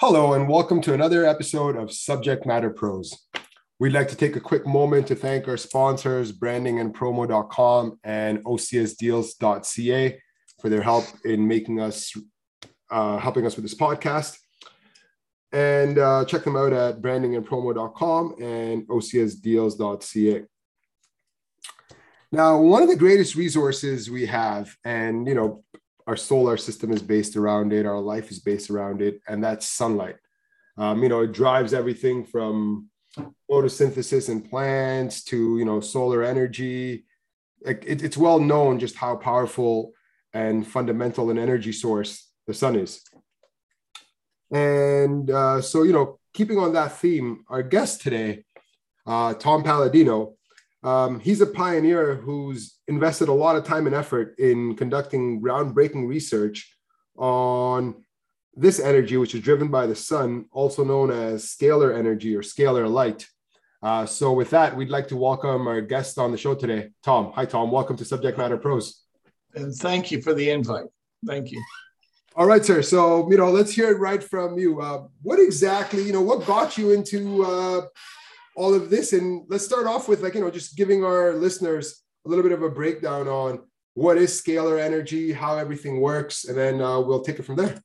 Hello, and welcome to another episode of Subject Matter Pros. We'd like to take a quick moment to thank our sponsors, brandingandpromo.com and ocsdeals.ca, for their help in making us, uh, helping us with this podcast. And uh, check them out at brandingandpromo.com and ocsdeals.ca. Now, one of the greatest resources we have, and you know, our solar system is based around it, our life is based around it, and that's sunlight. Um, you know, it drives everything from photosynthesis in plants to you know solar energy. Like it, it's well known just how powerful and fundamental an energy source the sun is. And uh, so, you know, keeping on that theme, our guest today, uh, Tom Paladino, um, he's a pioneer who's invested a lot of time and effort in conducting groundbreaking research on this energy, which is driven by the sun, also known as scalar energy or scalar light. Uh, so, with that, we'd like to welcome our guest on the show today, Tom. Hi, Tom. Welcome to Subject Matter Pros. And thank you for the invite. Thank you. All right, sir. So, you know, let's hear it right from you. Uh, what exactly, you know, what got you into uh, all of this. And let's start off with like, you know, just giving our listeners a little bit of a breakdown on what is scalar energy, how everything works, and then uh, we'll take it from there.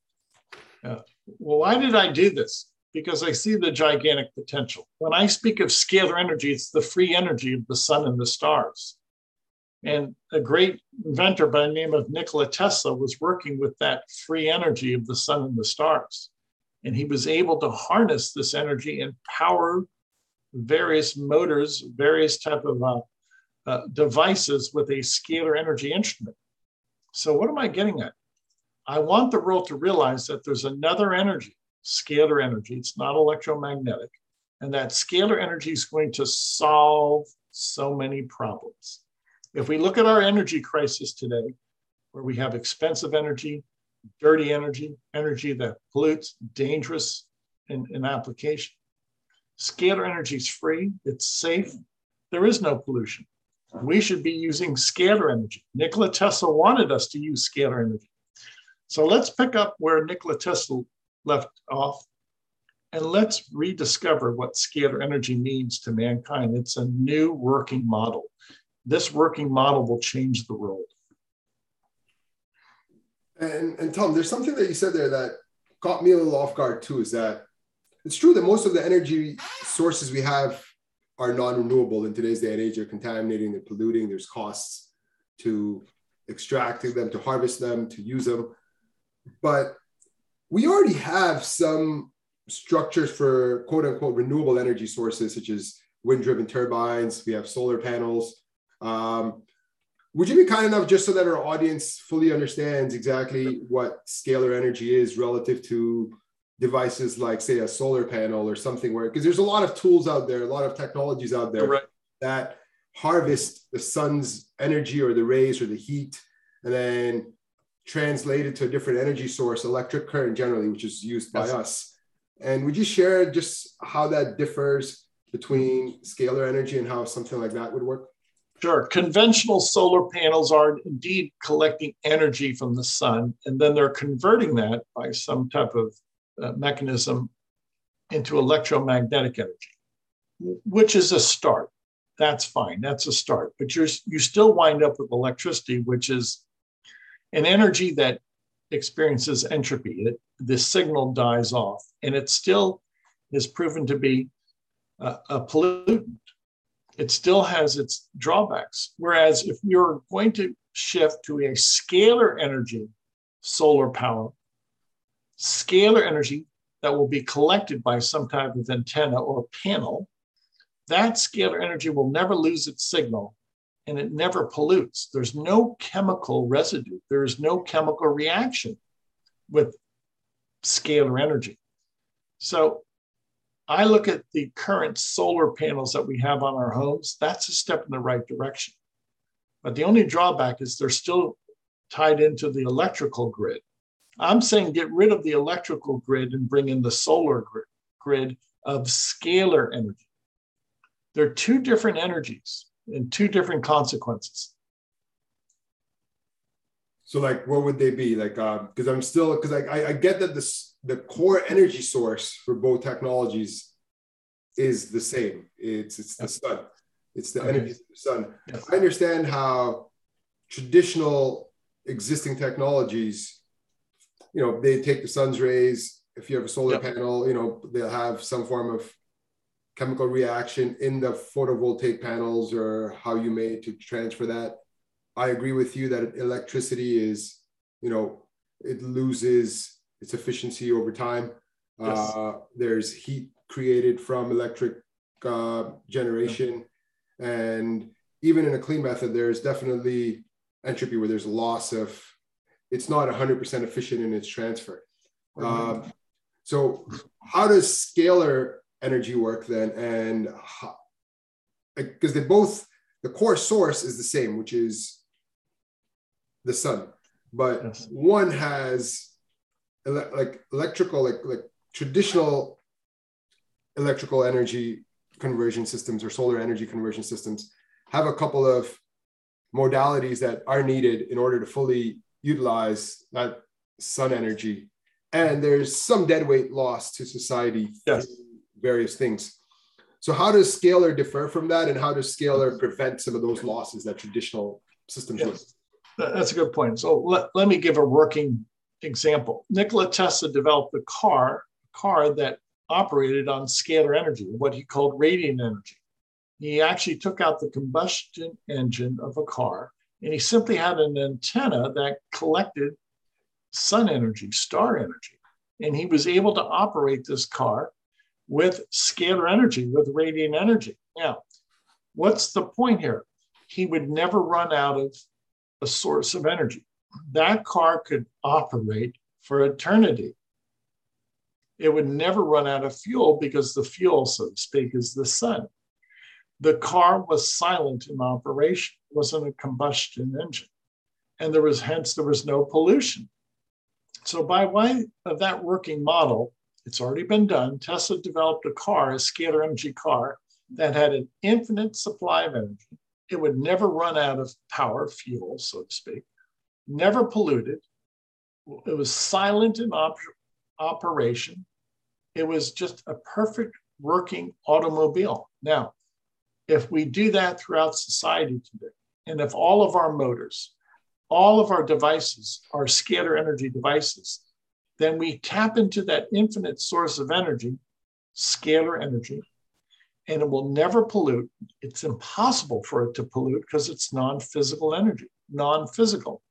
Yeah. Well, why did I do this? Because I see the gigantic potential. When I speak of scalar energy, it's the free energy of the sun and the stars. And a great inventor by the name of Nikola Tesla was working with that free energy of the sun and the stars. And he was able to harness this energy and power various motors, various type of uh, uh, devices with a scalar energy instrument. So what am I getting at? I want the world to realize that there's another energy, scalar energy. It's not electromagnetic. And that scalar energy is going to solve so many problems. If we look at our energy crisis today, where we have expensive energy, dirty energy, energy that pollutes, dangerous in, in application, Scalar energy is free, it's safe, there is no pollution. We should be using scalar energy. Nikola Tesla wanted us to use scalar energy. So let's pick up where Nikola Tesla left off and let's rediscover what scalar energy means to mankind. It's a new working model. This working model will change the world. And, and Tom, there's something that you said there that caught me a little off guard too is that it's true that most of the energy sources we have are non-renewable in today's day and age. They're contaminating, they're polluting. There's costs to extracting them, to harvest them, to use them. But we already have some structures for quote unquote renewable energy sources, such as wind-driven turbines. We have solar panels. Um, would you be kind enough, just so that our audience fully understands exactly what scalar energy is relative to devices like say a solar panel or something where because there's a lot of tools out there a lot of technologies out there that harvest the sun's energy or the rays or the heat and then translate it to a different energy source electric current generally which is used by us. And would you share just how that differs between scalar energy and how something like that would work? Sure. Conventional solar panels are indeed collecting energy from the sun, and then they're converting that by some type of uh, mechanism into electromagnetic energy, which is a start. That's fine. That's a start. But you're, you still wind up with electricity, which is an energy that experiences entropy. It, the signal dies off, and it still is proven to be a, a pollutant. It still has its drawbacks. Whereas if you're going to shift to a scalar energy solar power, scalar energy that will be collected by some type of antenna or panel, that scalar energy will never lose its signal and it never pollutes. There's no chemical residue, there's no chemical reaction with scalar energy. So I look at the current solar panels that we have on our homes, that's a step in the right direction. But the only drawback is they're still tied into the electrical grid. I'm saying get rid of the electrical grid and bring in the solar grid of scalar energy. They're two different energies and two different consequences. So like, what would they be like? Because um, I'm still because I, I get that this the core energy source for both technologies is the same. It's it's the sun. It's the okay. energy of the sun. Yes. I understand how traditional existing technologies, you know, they take the sun's rays. If you have a solar yep. panel, you know, they'll have some form of chemical reaction in the photovoltaic panels or how you may to transfer that. I agree with you that electricity is, you know, it loses its efficiency over time. Yes. Uh, there's heat created from electric uh, generation. Yeah. And even in a clean method, there's definitely entropy where there's loss of, it's not 100% efficient in its transfer. Mm-hmm. Uh, so, how does scalar energy work then? And because they both, the core source is the same, which is the sun, but yes. one has ele- like electrical, like like traditional electrical energy conversion systems or solar energy conversion systems have a couple of modalities that are needed in order to fully utilize that sun energy. And there's some dead weight loss to society yes. various things. So how does scalar differ from that? And how does scalar prevent some of those losses that traditional systems yes. That's a good point. So let, let me give a working example. Nikola Tesla developed a car, a car that operated on scalar energy, what he called radiant energy. He actually took out the combustion engine of a car and he simply had an antenna that collected sun energy, star energy. And he was able to operate this car with scalar energy, with radiant energy. Now, what's the point here? He would never run out of a source of energy. That car could operate for eternity. It would never run out of fuel because the fuel, so to speak, is the sun. The car was silent in operation, it wasn't a combustion engine. And there was hence there was no pollution. So by way of that working model, it's already been done. Tesla developed a car, a scalar energy car, that had an infinite supply of energy. It would never run out of power, fuel, so to speak, never polluted. It was silent in op- operation. It was just a perfect working automobile. Now, if we do that throughout society today, and if all of our motors, all of our devices are scalar energy devices, then we tap into that infinite source of energy, scalar energy, and it will never pollute. It's impossible for it to pollute because it's non physical energy, non physical.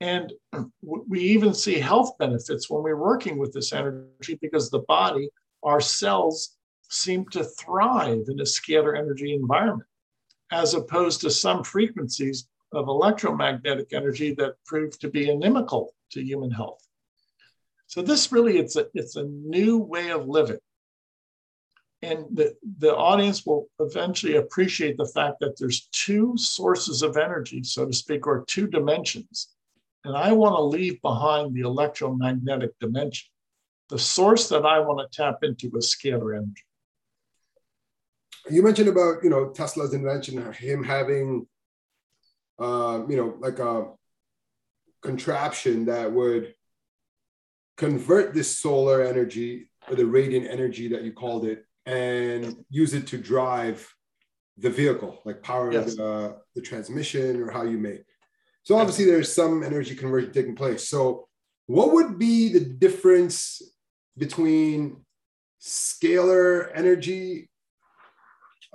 And we even see health benefits when we're working with this energy because the body, our cells seem to thrive in a scalar energy environment, as opposed to some frequencies of electromagnetic energy that prove to be inimical to human health. So this really it's a it's a new way of living. And the, the audience will eventually appreciate the fact that there's two sources of energy, so to speak, or two dimensions and I want to leave behind the electromagnetic dimension. The source that I want to tap into is scalar energy. You mentioned about you know Tesla's invention, him having, uh, you know, like a contraption that would convert this solar energy or the radiant energy that you called it and use it to drive the vehicle, like power yes. the, the transmission or how you make. So obviously there's some energy conversion taking place. So what would be the difference between scalar energy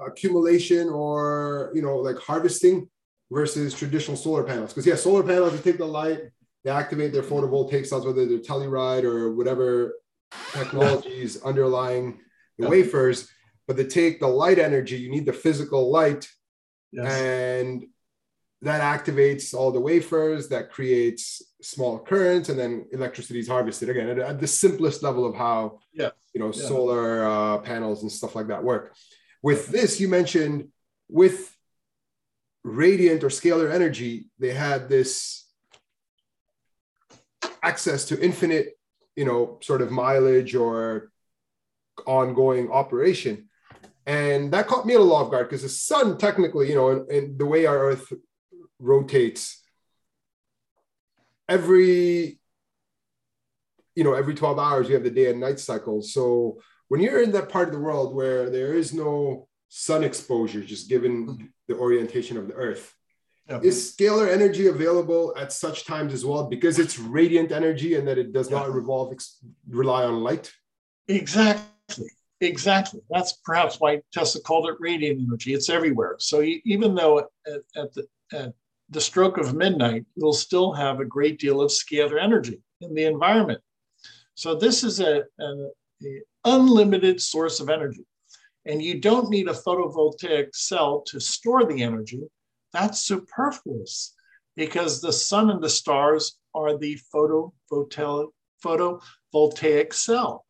accumulation or you know like harvesting versus traditional solar panels? Because yeah, solar panels they take the light, they activate their photovoltaic cells, whether they're Telluride or whatever technologies underlying the yeah. wafers, but they take the light energy. You need the physical light, yes. and that activates all the wafers that creates small currents and then electricity is harvested again at, at the simplest level of how yeah. you know yeah. solar uh, panels and stuff like that work with this you mentioned with radiant or scalar energy they had this access to infinite you know sort of mileage or ongoing operation. And that caught me a little off guard because the sun technically you know and the way our earth rotates every you know every 12 hours you have the day and night cycles so when you're in that part of the world where there is no sun exposure just given mm-hmm. the orientation of the earth yeah. is scalar energy available at such times as well? Because it's radiant energy and that it does not revolve rely on light? Exactly. Exactly. That's perhaps why tesla called it radiant energy. It's everywhere. So even though at, at the at the stroke of midnight you'll still have a great deal of scalar energy in the environment. So this is a, a unlimited source of energy and you don't need a photovoltaic cell to store the energy that's superfluous because the sun and the stars are the photovoltaic, photovoltaic cell.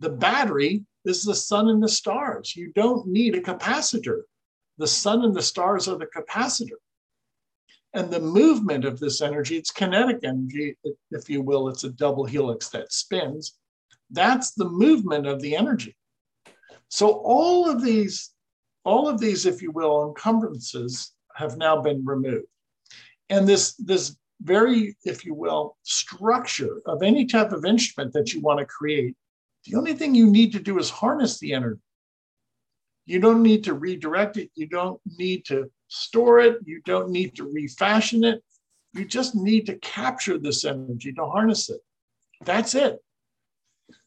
The battery is the sun and the stars. You don't need a capacitor. The sun and the stars are the capacitor. And the movement of this energy, it's kinetic energy, if you will, it's a double helix that spins. That's the movement of the energy. So all of these, all of these, if you will, encumbrances have now been removed. And this, this very, if you will, structure of any type of instrument that you want to create, the only thing you need to do is harness the energy. You don't need to redirect it. You don't need to store it. You don't need to refashion it. You just need to capture this energy to harness it. That's it.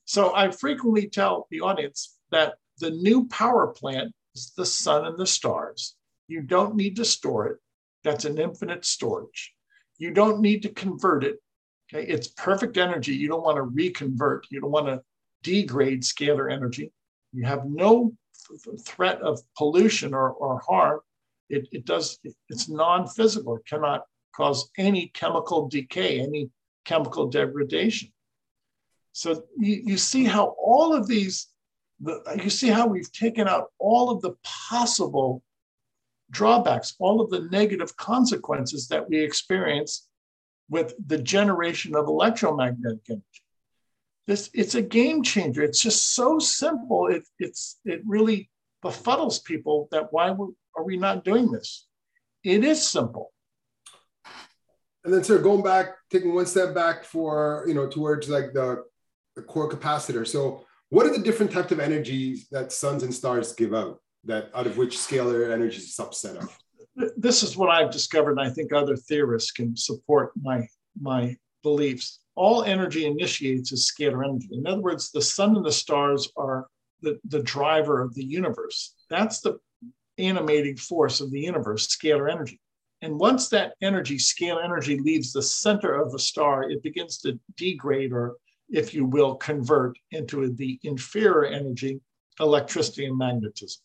So I frequently tell the audience that the new power plant is the sun and the stars. You don't need to store it. That's an infinite storage. You don't need to convert it. Okay, it's perfect energy. You don't want to reconvert. You don't want to degrade scalar energy. You have no threat of pollution or, or harm. It, it does. It's non-physical. It cannot cause any chemical decay, any chemical degradation. So you, you see how all of these, the, you see how we've taken out all of the possible drawbacks, all of the negative consequences that we experience with the generation of electromagnetic energy. This it's a game changer. It's just so simple. It it's it really befuddles people that why are we not doing this? It is simple. And then, sir, going back, taking one step back for you know towards like the, the core capacitor. So, what are the different types of energies that suns and stars give out? that out of which scalar energy is a subset of. This is what I've discovered, and I think other theorists can support my my beliefs. All energy initiates as scalar energy. In other words, the sun and the stars are the, the driver of the universe. That's the animating force of the universe, scalar energy. And once that energy, scalar energy, leaves the center of the star, it begins to degrade or, if you will, convert into the inferior energy, electricity and magnetism.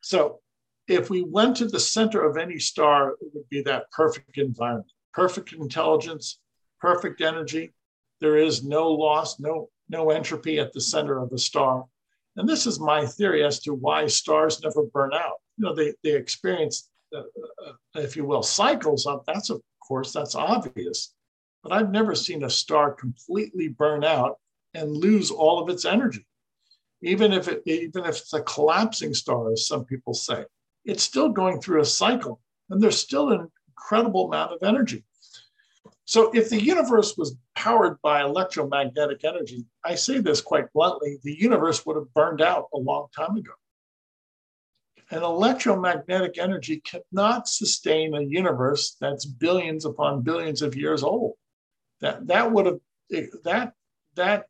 So if we went to the center of any star, it would be that perfect environment, perfect intelligence, perfect energy. There is no loss, no, no entropy at the center of the star. And this is my theory as to why stars never burn out. You know, they, they experience, uh, uh, if you will, cycles of that's of course, that's obvious. But I've never seen a star completely burn out and lose all of its energy even if it even if it's a collapsing star, as some people say, it's still going through a cycle, and there's still an incredible amount of energy. So if the universe was powered by electromagnetic energy, I say this quite bluntly, the universe would have burned out a long time ago. And electromagnetic energy cannot sustain a universe that's billions upon billions of years old. That that would have that that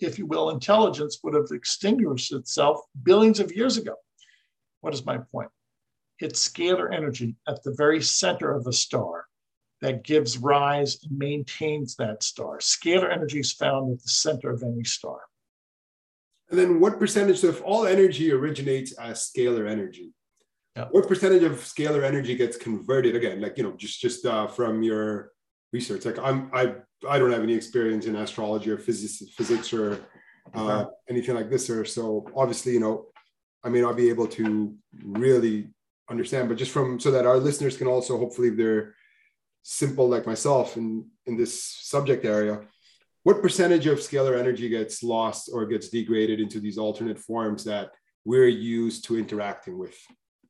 if you will, intelligence would have extinguished itself billions of years ago. What is my point? It's scalar energy at the very center of a star that gives rise and maintains that star. Scalar energy is found at the center of any star. And then what percentage, of all energy originates as scalar energy, yeah. what percentage of scalar energy gets converted again, like, you know, just, just uh, from your research? Like I'm, I I don't have any experience in astrology or physics, physics or uh, anything like this. Or so obviously, you know, I may not be able to really understand, but just from so that our listeners can also hopefully, if they're simple like myself in in this subject area, what percentage of scalar energy gets lost or gets degraded into these alternate forms that we're used to interacting with?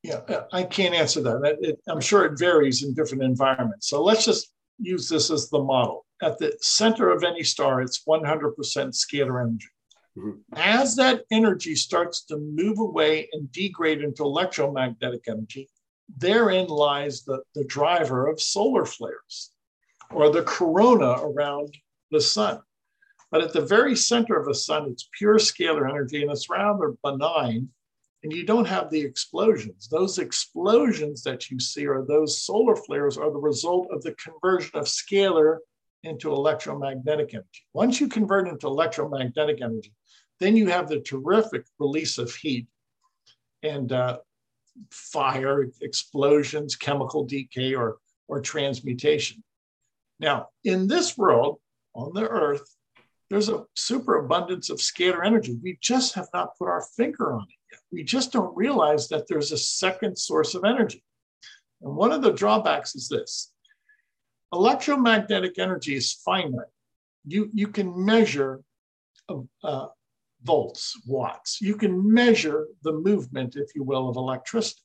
Yeah, I can't answer that. It, I'm sure it varies in different environments. So let's just use this as the model. At the center of any star, it's 100% scalar energy. Mm-hmm. As that energy starts to move away and degrade into electromagnetic energy, therein lies the, the driver of solar flares or the corona around the sun. But at the very center of the sun, it's pure scalar energy and it's rather benign. And you don't have the explosions. Those explosions that you see or those solar flares are the result of the conversion of scalar into electromagnetic energy. Once you convert into electromagnetic energy, then you have the terrific release of heat and uh, fire, explosions, chemical decay, or, or transmutation. Now, in this world, on the Earth, there's a superabundance of scalar energy. We just have not put our finger on it. We just don't realize that there's a second source of energy. And one of the drawbacks is this electromagnetic energy is finite. You, you can measure uh, volts, watts. You can measure the movement, if you will, of electricity.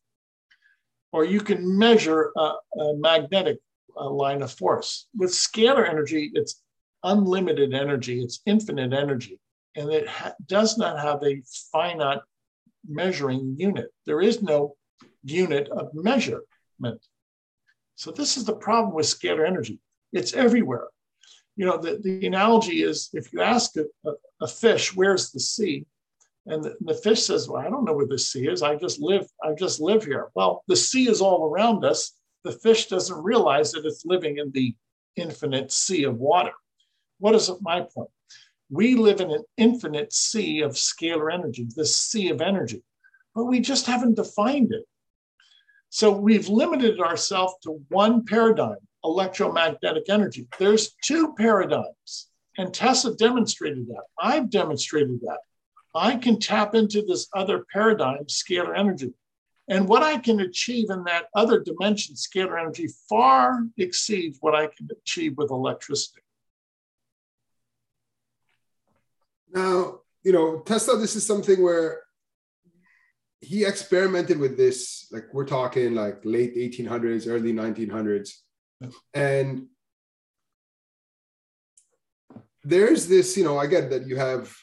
Or you can measure a, a magnetic uh, line of force. With scalar energy, it's unlimited energy, it's infinite energy, and it ha- does not have a finite measuring unit. There is no unit of measurement. So, this is the problem with scalar energy. It's everywhere. You know, the, the analogy is if you ask a, a, a fish, where's the sea? And the, the, fish says, Well, I don't know where the sea is. I just live, I just live here. Well, the sea is all around us. The fish doesn't realize that it's living in the infinite sea of water. What is my point? We live in an infinite sea of scalar energy, this sea of energy, but we just haven't defined it. So we've limited ourselves to one paradigm, electromagnetic energy. There's two paradigms, and Tesla demonstrated that. I've demonstrated that. I can tap into this other paradigm, scalar energy. And what I can achieve in that other dimension, scalar energy, far exceeds what I can achieve with electricity. Now, you know, Tesla, this is something where he experimented with this, like we're talking like late 1800s, early 1900s. And there's this, you know, I get that you have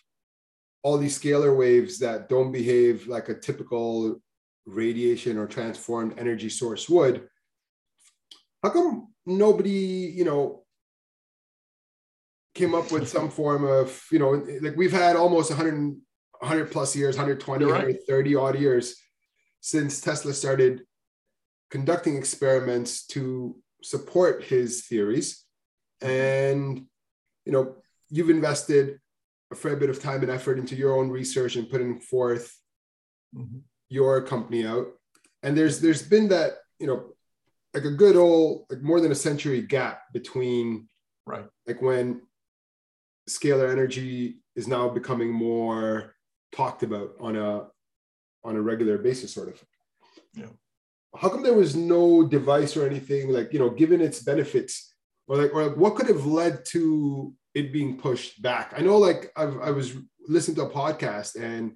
all these scalar waves that don't behave like a typical radiation or transformed energy source would. How come nobody, you know, came up with some form of, you know, like we've had almost 100, 100 plus years, 120, right. 130 odd years since Tesla started conducting experiments to support his theories. And, you know, you've invested a fair bit of time and effort into your own research and putting forth mm-hmm. your company out. And there's there's been that, you know, like a good old like more than a century gap between right like when scalar energy is now becoming more talked about on a on a regular basis sort of. Yeah. How come there was no device or anything like you know given its benefits or like or like what could have led to it being pushed back? I know like I've, i was listening to a podcast and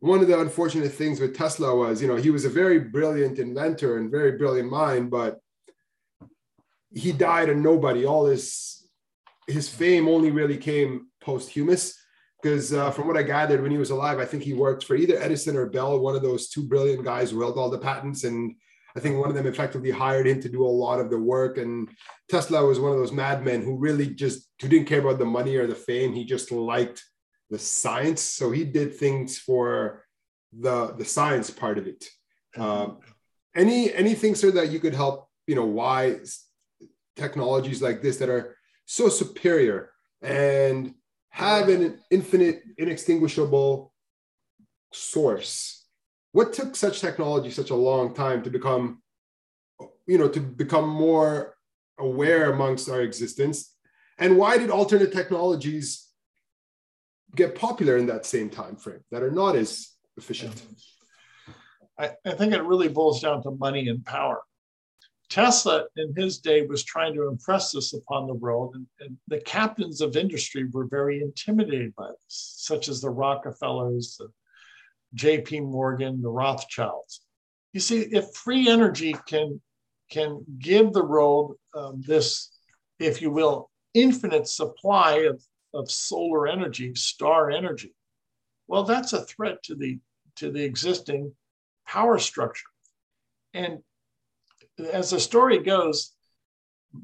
one of the unfortunate things with tesla was you know he was a very brilliant inventor and very brilliant mind but he died a nobody all his his fame only really came posthumous because uh, from what I gathered when he was alive, I think he worked for either Edison or Bell, one of those two brilliant guys who held all the patents. And I think one of them effectively hired him to do a lot of the work. And Tesla was one of those madmen who really just who didn't care about the money or the fame. He just liked the science. So he did things for the the science part of it. Um, any anything, sir, that you could help, you know, why technologies like this that are so superior and have an infinite, inextinguishable source. What took such technology such a long time to become, you know, to become more aware amongst our existence? And why did alternate technologies get popular in that same time frame that are not as efficient? I, I think it really boils down to money and power. Tesla in his day was trying to impress this upon the world, and, and, the captains of industry were very intimidated by this, such as the Rockefellers, the J.P. Morgan, the Rothschilds. You see, if free energy can can give the world um, this if you will, infinite supply of, of solar energy, star energy, well, that's a threat to the to the existing power structure. And as the story goes,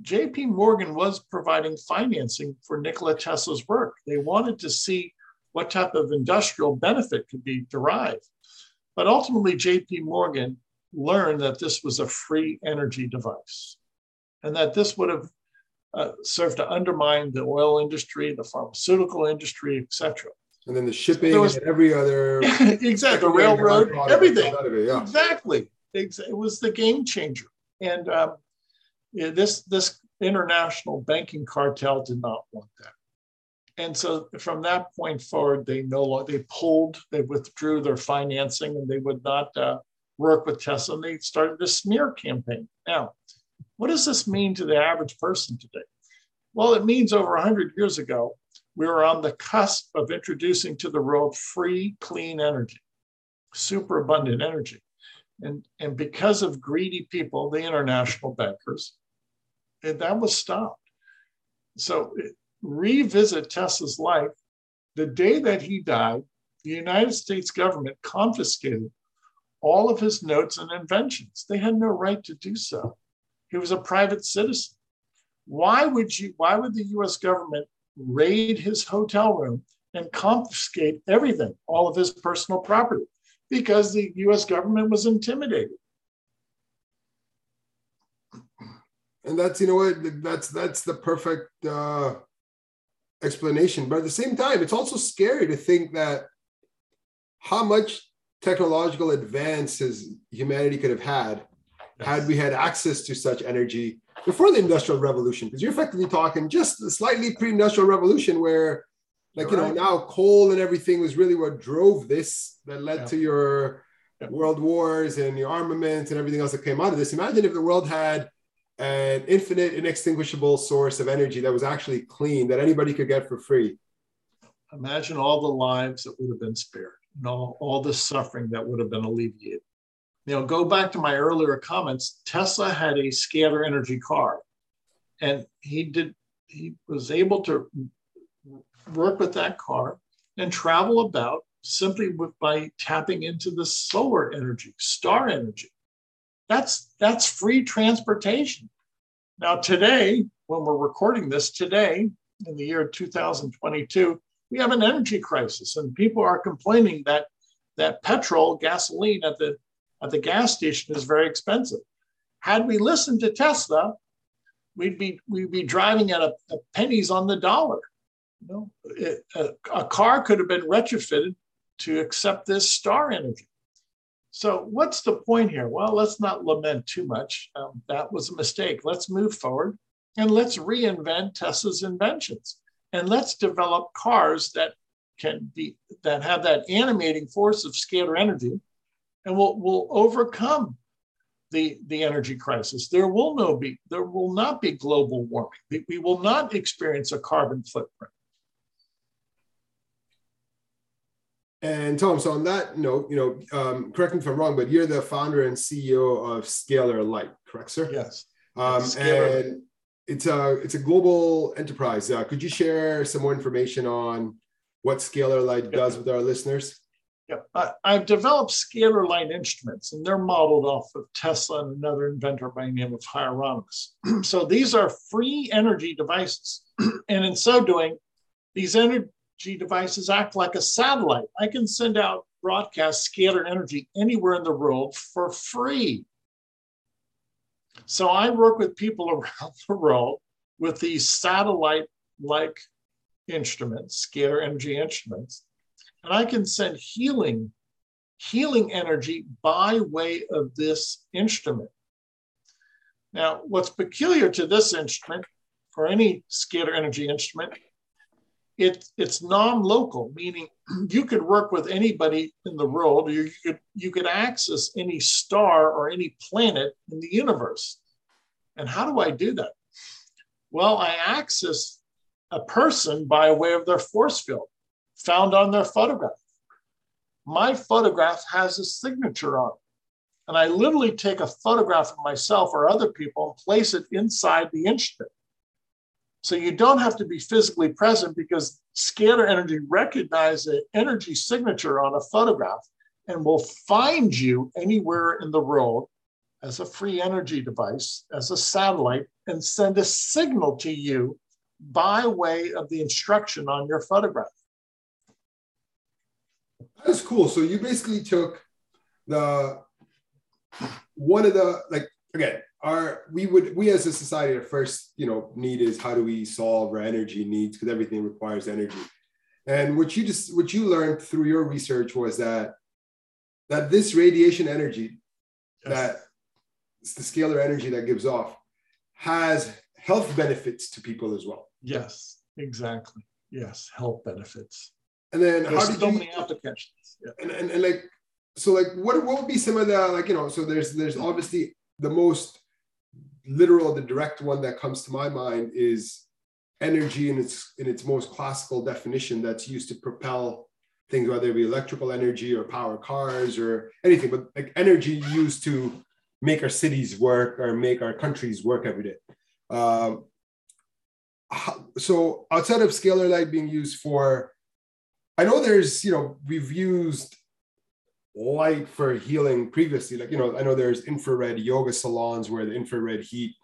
JP Morgan was providing financing for Nikola Tesla's work. They wanted to see what type of industrial benefit could be derived. But ultimately, JP Morgan learned that this was a free energy device and that this would have uh, served to undermine the oil industry, the pharmaceutical industry, etc. And then the shipping was, and every other exactly the railroad, everything. It, yeah. Exactly, it was the game changer. And um, this this international banking cartel did not want that. And so from that point forward, they no longer they pulled, they withdrew their financing, and they would not uh, work with Tesla. And they started a smear campaign. Now, what does this mean to the average person today? Well, it means over 100 years ago, we were on the cusp of introducing to the world free, clean energy, super abundant energy. And, and because of greedy people, the international bankers, and that was stopped. So revisit Tesla's life. The day that he died, the United States government confiscated all of his notes and inventions. They had no right to do so. He was a private citizen. Why would you? Why would the U.S. government raid his hotel room and confiscate everything, all of his personal property? Because the U.S. government was intimidated. And that's you know what that's that's the perfect uh, explanation. But at the same time, it's also scary to think that how much technological advances humanity could have had yes. had we had access to such energy before the industrial revolution because you're effectively talking just the slightly pre-industrial revolution where like you're you know right. now coal and everything was really what drove this that led yeah. to your yeah. world wars and your armaments and everything else that came out of this imagine if the world had an infinite inextinguishable source of energy that was actually clean that anybody could get for free imagine all the lives that would have been spared and all, all the suffering that would have been alleviated you know, go back to my earlier comments. Tesla had a scalar energy car, and he did. He was able to work with that car and travel about simply with, by tapping into the solar energy, star energy. That's that's free transportation. Now today, when we're recording this today in the year 2022, we have an energy crisis, and people are complaining that that petrol, gasoline at the at the gas station is very expensive. Had we listened to Tesla, we'd be we'd be driving at a, a pennies on the dollar. You know, it, a, a car could have been retrofitted to accept this star energy. So, what's the point here? Well, let's not lament too much. Um, that was a mistake. Let's move forward and let's reinvent Tesla's inventions and let's develop cars that can be that have that animating force of scalar energy and we'll, we'll overcome the, the energy crisis. There will no be there will not be global warming. We will not experience a carbon footprint. And Tom, so on that note, you know, um, correct me if I'm wrong, but you're the founder and CEO of Scalar Light, correct, sir? Yes. Um, and it's a it's a global enterprise. Uh, could you share some more information on what Scalar Light does with our listeners? I, I've developed scalar light instruments, and they're modeled off of Tesla and another inventor by the name of Hieronymus. so these are free energy devices. and in so doing, these energy devices act like a satellite. I can send out broadcast scalar energy anywhere in the world for free. So I work with people around the world with these satellite like instruments, scalar energy instruments, and I can send healing, healing energy by way of this instrument. Now, what's peculiar to this instrument, or any scalar energy instrument, it, it's non-local, meaning you could work with anybody in the world. You could, you could access any star or any planet in the universe. And how do I do that? Well, I access a person by way of their force field found on their photograph. My photograph has a signature on it. And I literally take a photograph of myself or other people and place it inside the instrument. So you don't have to be physically present because scalar energy recognizes an energy signature on a photograph and will find you anywhere in the world as a free energy device, as a satellite, and send a signal to you by way of the instruction on your photograph. That's cool. So you basically took the one of the like again our we would we as a society our first you know need is how do we solve our energy needs because everything requires energy and what you just what you learned through your research was that that this radiation energy yes. that the scalar energy that gives off has health benefits to people as well yes exactly yes health benefits and then There's how did so you, many applications yeah. and, and, and like so like what, what would be some of the like you know so there's there's obviously the most literal, the direct one that comes to my mind is energy in its in its most classical definition that's used to propel things, whether it be electrical energy or power cars or anything, but like energy used to make our cities work or make our countries work every day. Um, so outside of scalar light being used for, I know there's, you know, we've used light for healing previously. Like, you know, I know there's infrared yoga salons where the infrared heat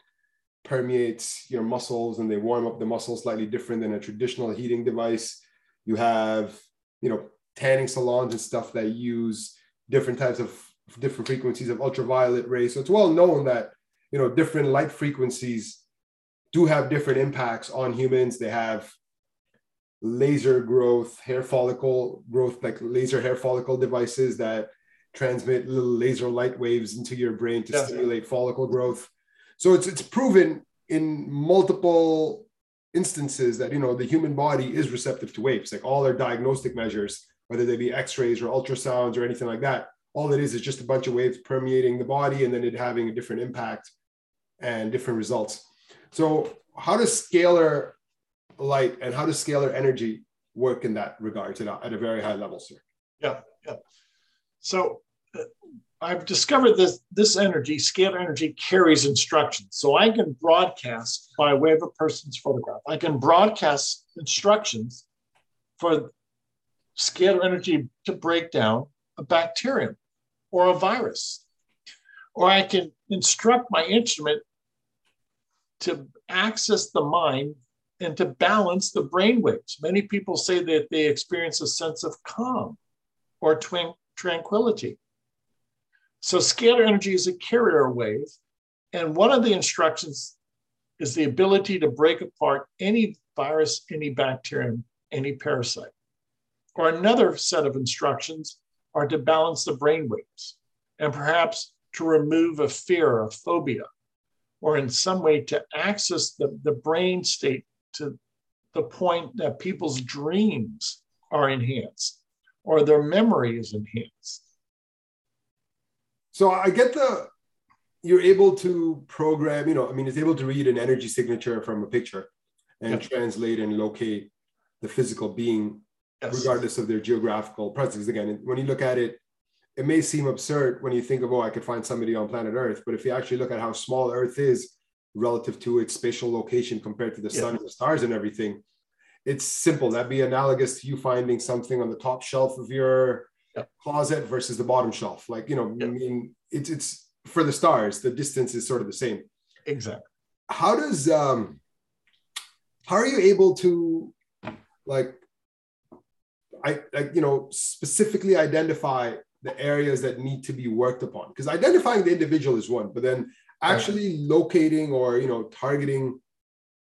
permeates your muscles and they warm up the muscles slightly different than a traditional heating device. You have, you know, tanning salons and stuff that use different types of different frequencies of ultraviolet rays. So it's well known that, you know, different light frequencies do have different impacts on humans. They have laser growth, hair follicle growth, like laser hair follicle devices that transmit little laser light waves into your brain to stimulate follicle growth. So it's it's proven in multiple instances that you know the human body is receptive to waves. Like all our diagnostic measures, whether they be X-rays or ultrasounds or anything like that, all it is is just a bunch of waves permeating the body and then it having a different impact and different results. So how does scalar light and how does scalar energy work in that regard to that at a very high level, sir? Yeah, yeah. So uh, I've discovered this this energy, scalar energy, carries instructions. So I can broadcast by way of a person's photograph. I can broadcast instructions for scalar energy to break down a bacterium or a virus. Or I can instruct my instrument to access the mind and to balance the brain waves. Many people say that they experience a sense of calm or tranquility. So, scalar energy is a carrier wave. And one of the instructions is the ability to break apart any virus, any bacterium, any parasite. Or another set of instructions are to balance the brain waves and perhaps to remove a fear, a phobia, or in some way to access the, the brain state to the point that people's dreams are enhanced or their memory is enhanced. So I get the you're able to program, you know, I mean, it's able to read an energy signature from a picture and translate and locate the physical being, yes. regardless of their geographical presence. Again, when you look at it, it may seem absurd when you think of, oh, I could find somebody on planet Earth. But if you actually look at how small Earth is relative to its spatial location compared to the sun and the stars and everything. It's simple. That'd be analogous to you finding something on the top shelf of your yeah. closet versus the bottom shelf. Like, you know, yeah. I mean, it's it's for the stars, the distance is sort of the same. Exactly. How does um how are you able to like I like you know specifically identify the areas that need to be worked upon? Because identifying the individual is one, but then actually locating or you know targeting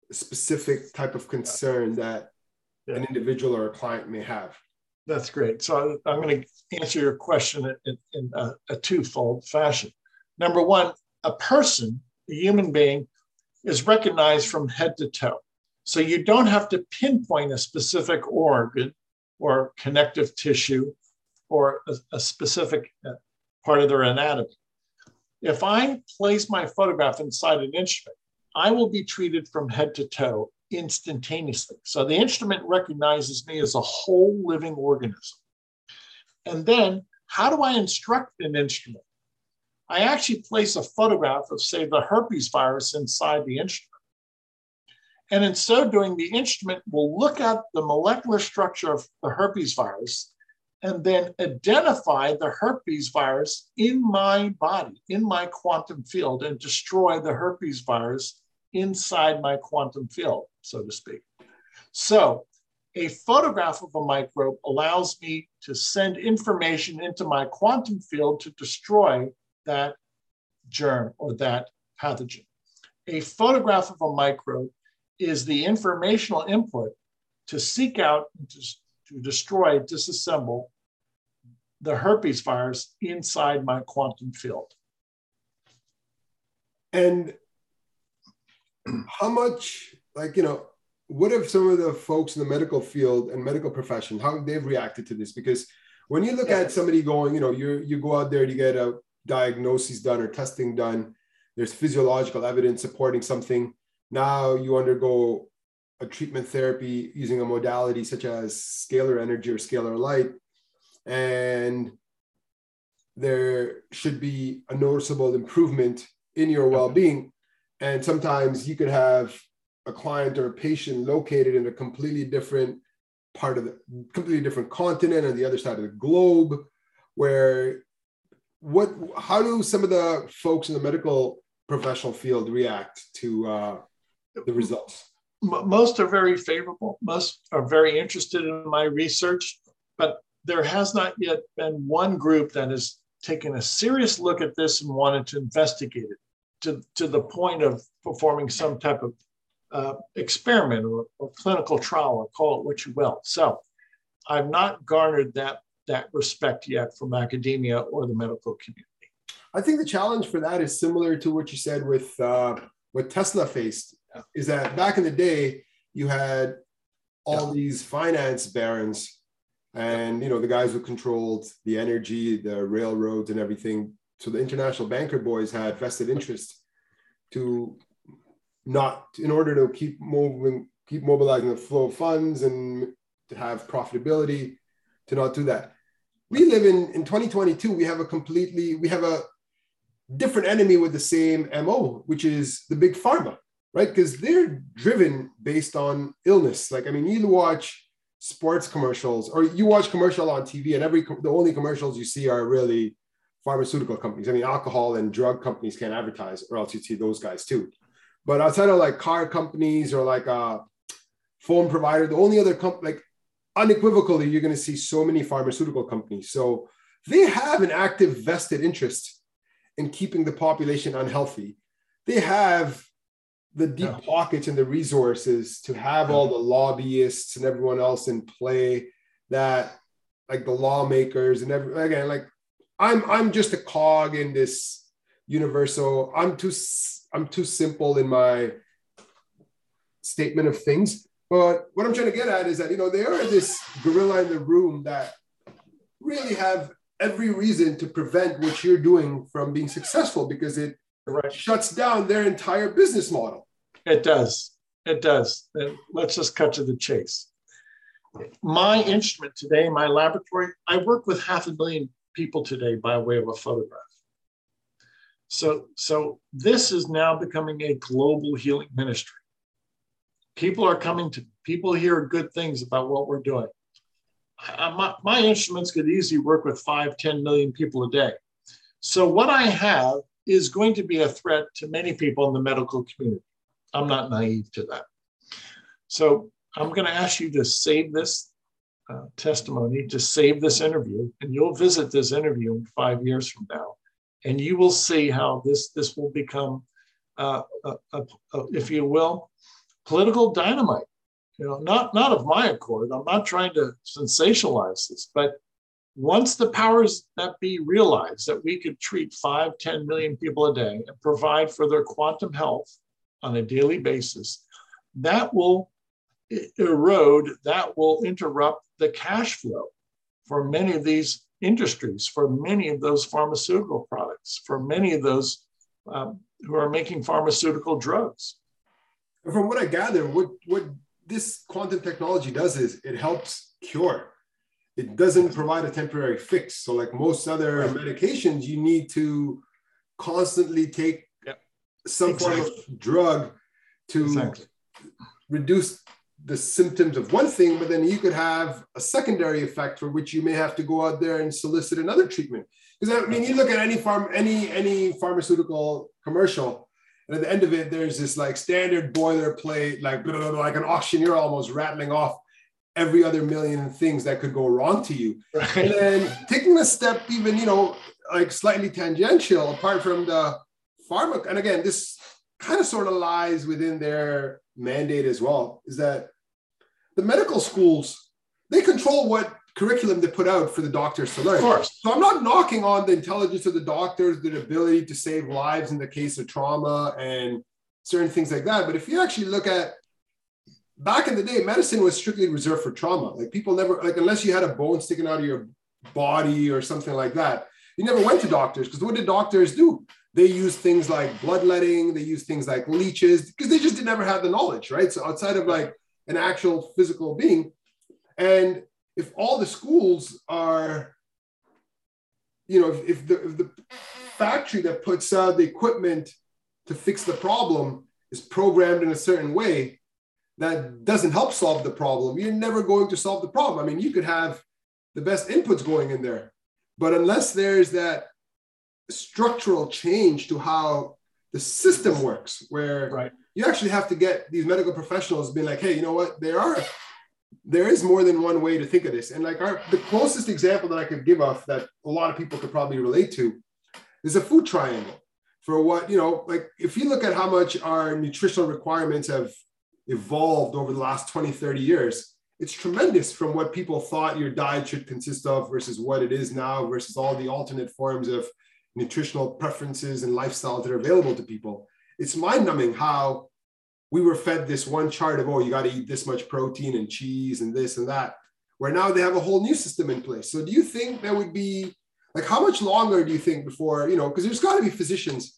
a specific type of concern that yeah. an individual or a client may have. That's great. So i'm going to answer your question in, in a, a twofold fashion. Number one a person a human being is recognized from head to toe. So you don't have to pinpoint a specific organ or connective tissue or a, a specific uh, part of their anatomy if I place my photograph inside an instrument, I will be treated from head to toe instantaneously. So the instrument recognizes me as a whole living organism. And then, how do I instruct an instrument? I actually place a photograph of, say, the herpes virus inside the instrument. And in so doing, the instrument will look at the molecular structure of the herpes virus and then identify the herpes virus in my body, in my quantum field, and destroy the herpes virus inside my quantum field, so to speak. So, a photograph of a microbe allows me to send information into my quantum field to destroy that germ or that pathogen. A photograph of a microbe is the informational input to seek out, to, to destroy, disassemble the herpes virus inside my quantum field. And how much, like, you know, what have some of the folks in the medical field and medical profession, how they've reacted to this? Because when you look at somebody going, you know, you you go out there to get a diagnosis done or testing done, there's physiological evidence supporting something. Now you undergo a treatment therapy using a modality such as scalar energy or scalar light, and there should be a noticeable improvement in your well-being. And sometimes you could have a client or a patient located in a completely different part of the completely different continent on the other side of the globe where what how do some of the folks in the medical professional field react to uh, the results? most are very favorable. Most are very interested in my research but there has not yet been one group that has taken a serious look at this and wanted to investigate it to, to the point of performing some type of uh, experiment or, or, clinical trial, or call it what you will. So I've not garnered that, that respect yet from academia or the medical community. I think the challenge for that is similar to what you said with uh, what Tesla faced. Yeah. Is that back in the day, you had all yeah. these finance barons and you know the guys who controlled the energy the railroads and everything so the international banker boys had vested interest to not in order to keep moving, keep mobilizing the flow of funds and to have profitability, to not do that. We live in in 2022. We have a completely we have a different enemy with the same mo, which is the big pharma, right? Because they're driven based on illness. Like I mean, you watch sports commercials or you watch commercial on TV, and every the only commercials you see are really pharmaceutical companies. I mean, alcohol and drug companies can't advertise, or else you see those guys too. But outside of like car companies or like a phone provider, the only other company, like unequivocally, you're going to see so many pharmaceutical companies. So they have an active vested interest in keeping the population unhealthy. They have the deep yeah. pockets and the resources to have all the lobbyists and everyone else in play that like the lawmakers and every again like i'm i'm just a cog in this universal i'm too I'm too simple in my statement of things. But what I'm trying to get at is that, you know, there are this gorilla in the room that really have every reason to prevent what you're doing from being successful because it right. shuts down their entire business model. It does. It does. And let's just cut to the chase. My instrument today, my laboratory, I work with half a million people today by way of a photograph. So, so this is now becoming a global healing ministry. People are coming to, people hear good things about what we're doing. I, my, my instruments could easily work with five, 10 million people a day. So what I have is going to be a threat to many people in the medical community. I'm not naive to that. So I'm going to ask you to save this uh, testimony, to save this interview, and you'll visit this interview in five years from now and you will see how this this will become, uh, a, a, a, if you will, political dynamite. You know, not not of my accord. I'm not trying to sensationalize this, but once the powers that be realize that we could treat five, 10 million people a day and provide for their quantum health on a daily basis, that will erode, that will interrupt the cash flow for many of these industries for many of those pharmaceutical products, for many of those um, who are making pharmaceutical drugs. From what I gather, what, what this quantum technology does is it helps cure. It doesn't provide a temporary fix. So, like most other right. medications, you need to constantly take yep. some exactly. form of drug to exactly. reduce the symptoms of one thing, but then you could have a secondary effect for which you may have to go out there and solicit another treatment. Because I mean, you look at any farm, any any pharmaceutical commercial, and at the end of it, there's this like standard boilerplate, like blah, blah, blah, like an auctioneer almost rattling off every other million things that could go wrong to you. Right. And then taking a step, even you know, like slightly tangential, apart from the pharma, and again, this kind of sort of lies within their mandate as well, is that the medical schools they control what curriculum they put out for the doctors to learn. Of course. So I'm not knocking on the intelligence of the doctors, the ability to save lives in the case of trauma and certain things like that. But if you actually look at back in the day, medicine was strictly reserved for trauma. Like people never like unless you had a bone sticking out of your body or something like that, you never went to doctors because what did doctors do? They used things like bloodletting, they used things like leeches because they just did never had the knowledge, right? So outside of like an actual physical being. And if all the schools are, you know, if, if, the, if the factory that puts out the equipment to fix the problem is programmed in a certain way that doesn't help solve the problem, you're never going to solve the problem. I mean, you could have the best inputs going in there, but unless there's that structural change to how the system works, where right. you actually have to get these medical professionals being like, hey, you know what? There are there is more than one way to think of this. And like our the closest example that I could give off that a lot of people could probably relate to is a food triangle. For what, you know, like if you look at how much our nutritional requirements have evolved over the last 20, 30 years, it's tremendous from what people thought your diet should consist of versus what it is now versus all the alternate forms of nutritional preferences and lifestyles that are available to people. It's mind numbing how we were fed this one chart of, oh, you got to eat this much protein and cheese and this and that, where now they have a whole new system in place. So do you think there would be, like, how much longer do you think before, you know, because there's got to be physicians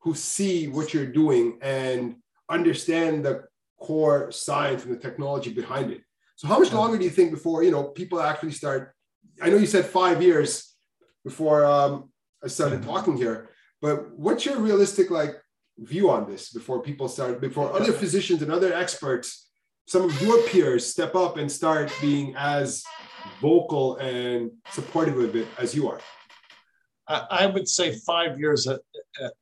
who see what you're doing and understand the core science and the technology behind it. So how much longer do you think before, you know, people actually start, I know you said five years before um, I started mm-hmm. talking here, but what's your realistic, like, view on this before people start, before other physicians and other experts, some of your peers step up and start being as vocal and supportive of it as you are? I, would say five years at, at,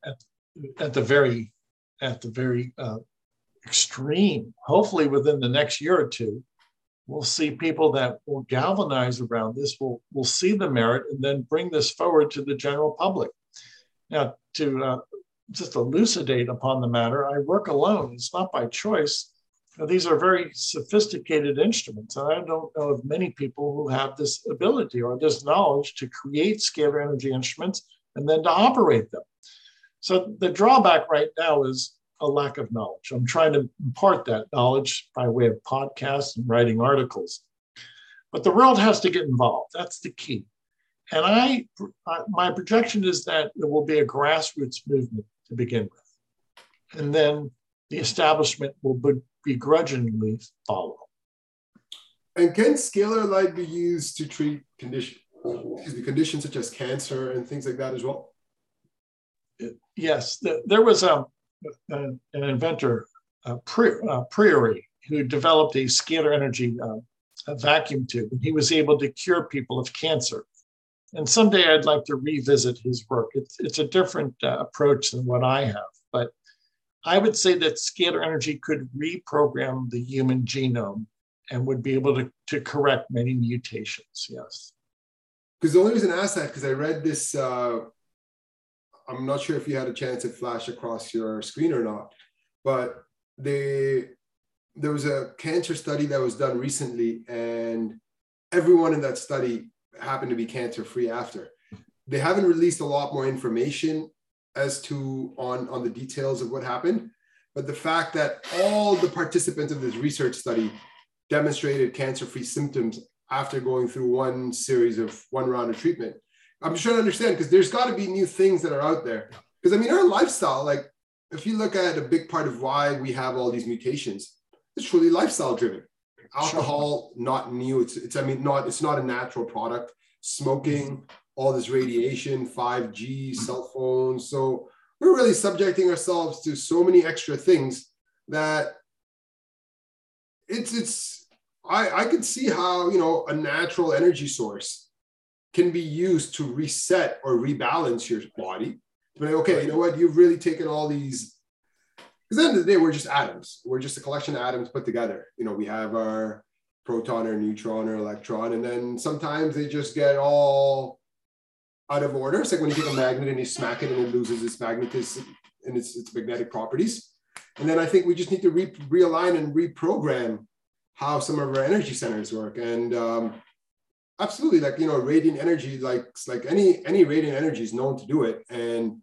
at the very at the very uh, extreme. Hopefully, within the next year or two, we'll see people that will galvanize around this. Will will see the merit and then bring this forward to the general public. Now, to uh, just elucidate upon the matter. I work alone. It's not by choice. These are very sophisticated instruments. And I don't know of many people who have this ability or this knowledge to create scalar energy instruments and then to operate them. So the drawback right now is a lack of knowledge. I'm trying to impart that knowledge by way of podcasts and writing articles. But the world has to get involved. That's the key. And I, my projection is that it will be a grassroots movement to begin with. And then the establishment will begrudgingly follow. And can scalar light be used to treat conditions, conditions such as cancer and things like that as well? Yes, there was a, an inventor, uh, Priore, who developed a scalar energy uh, vacuum tube, and he was able to cure people of cancer and someday I'd like to revisit his work. It's, it's a different uh, approach than what I have, but I would say that scalar energy could reprogram the human genome and would be able to, to correct many mutations. Yes. Because the only reason I asked that, because I read this, uh, I'm not sure if you had a chance to flash across your screen or not, but they, there was a cancer study that was done recently, and everyone in that study happened to be cancer free after. They haven't released a lot more information as to on, on the details of what happened, but the fact that all the participants of this research study demonstrated cancer-free symptoms after going through one series of one round of treatment. I'm just trying to understand because there's got to be new things that are out there. Because I mean, our lifestyle, like if you look at a big part of why we have all these mutations, it's truly lifestyle driven alcohol sure. not new it's it's i mean not it's not a natural product smoking mm-hmm. all this radiation 5g cell phones so we're really subjecting ourselves to so many extra things that it's it's I I could see how you know a natural energy source can be used to reset or rebalance your body. But okay, you know what? You've really taken all these. Because at the end of the day, we're just atoms. We're just a collection of atoms put together. You know, we have our proton or neutron or electron, and then sometimes they just get all out of order. It's like when you take a magnet and you smack it and it loses its magnetism and its, its magnetic properties. And then I think we just need to re- realign and reprogram how some of our energy centers work. And um, absolutely, like you know, radiant energy, like like any any radiant energy is known to do it, and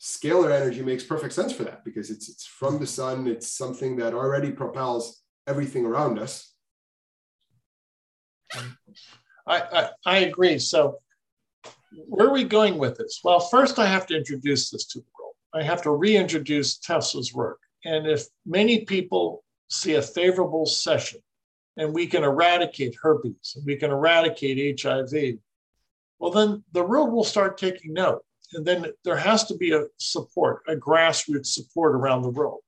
scalar energy makes perfect sense for that because it's it's from the sun. It's something that already propels everything around us. I, I, I agree. So where are we going with this? Well, first I have to introduce this to the world. I have to reintroduce Tesla's work. And if many people see a favorable session and we can eradicate herpes and we can eradicate HIV, well, then the world will start taking note. And then there has to be a support, a grassroots support around the world.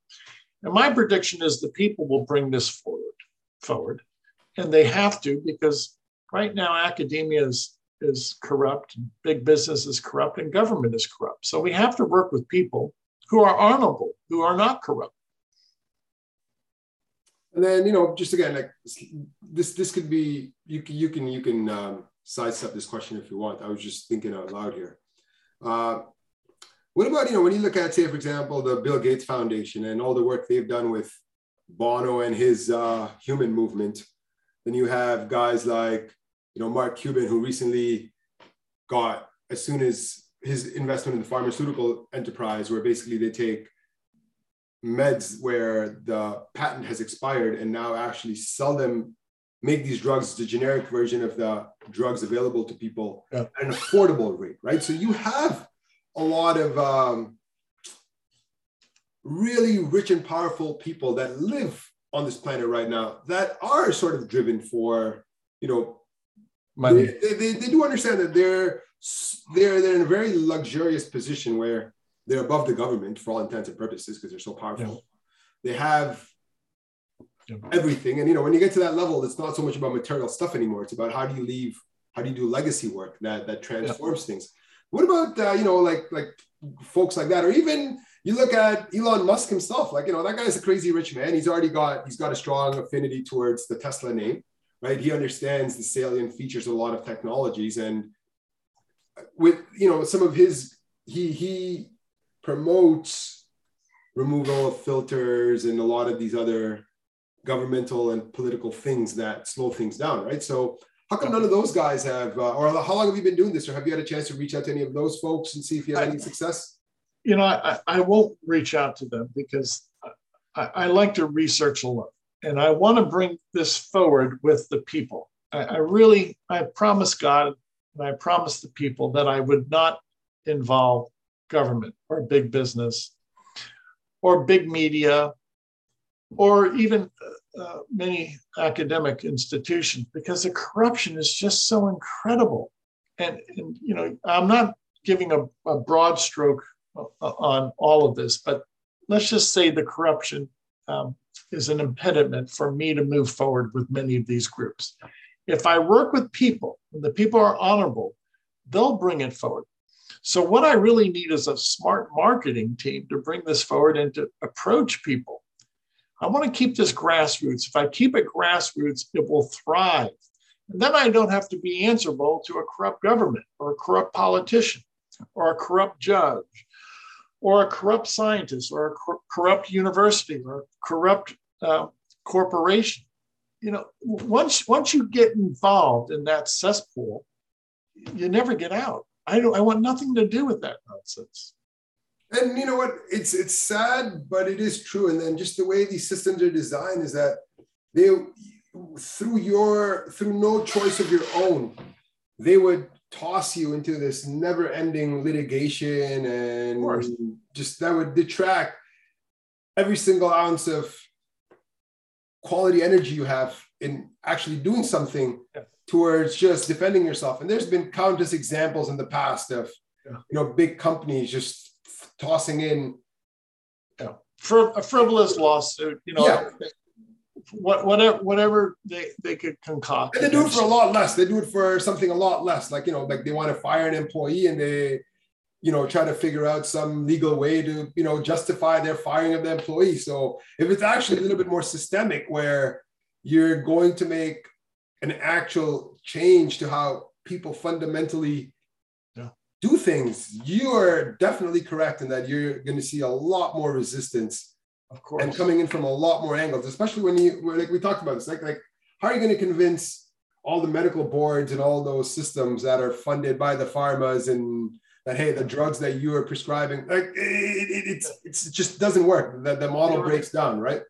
And my prediction is the people will bring this forward, forward. And they have to because right now academia is is corrupt, big business is corrupt, and government is corrupt. So we have to work with people who are honorable, who are not corrupt. And then you know, just again, like this, this could be you can you can you can um, sidestep this question if you want. I was just thinking out loud here. Uh, what about you know when you look at say for example the Bill Gates Foundation and all the work they've done with Bono and his uh, human movement? Then you have guys like you know, Mark Cuban, who recently got, as soon as his investment in the pharmaceutical enterprise, where basically they take meds where the patent has expired and now actually sell them, make these drugs the generic version of the drugs available to people yeah. at an affordable rate, right? So you have a lot of um, really rich and powerful people that live on this planet right now that are sort of driven for, you know, money. They, they, they, do understand that they're they're they're in a very luxurious position where they're above the government for all intents and purposes because they're so powerful. Yeah. They have yeah. everything, and you know when you get to that level, it's not so much about material stuff anymore. It's about how do you leave, how do you do legacy work that that transforms yeah. things. What about uh, you know like like folks like that, or even you look at Elon Musk himself, like you know that guy's a crazy rich man. He's already got he's got a strong affinity towards the Tesla name right? He understands the salient features of a lot of technologies, and with you know some of his, he he promotes removal of filters and a lot of these other governmental and political things that slow things down, right? So how come none of those guys have, uh, or how long have you been doing this, or have you had a chance to reach out to any of those folks and see if you have I, any success? You know, I, I won't reach out to them because I, I like to research alone and I want to bring this forward with the people. I, I really, I promised God and I promised the people that I would not involve government or big business or big media or even uh, uh, many academic institutions because the corruption is just so incredible. And, and you know, I'm not giving a, a broad stroke uh, on all of this, but let's just say the corruption um, is an impediment for me to move forward with many of these groups. If I work with people, and the people are honorable, they'll bring it forward. So, what I really need is a smart marketing team to bring this forward and to approach people. I want to keep this grassroots. If I keep it grassroots, it will thrive. And then I don't have to be answerable to a corrupt government or a corrupt politician or a corrupt judge or a corrupt scientist or a cor- corrupt university or a corrupt uh, corporation. You know, once once you get involved in that cesspool, you never get out. I don't. I want nothing to do with that nonsense. And you know what? It's it's sad, but it is true. And then just the way these systems are designed is that they, through your through no choice of your own, they would toss you into this never-ending litigation and just that would detract every single ounce of quality energy you have in actually doing something. Towards just defending yourself and there's been countless examples in the past of yeah. you know big companies just tossing in yeah. For a frivolous lawsuit you know what, whatever whatever they, they could concoct. And they do it for a lot less. They do it for something a lot less. Like, you know, like they want to fire an employee and they, you know, try to figure out some legal way to, you know, justify their firing of the employee. So if it's actually a little bit more systemic where you're going to make an actual change to how people fundamentally yeah. do things, you are definitely correct in that you're going to see a lot more resistance of course. And coming in from a lot more angles, especially when you like we talked about this, like like how are you going to convince all the medical boards and all those systems that are funded by the pharmas and that hey the drugs that you are prescribing like it, it, it's it's it just doesn't work that the model breaks down right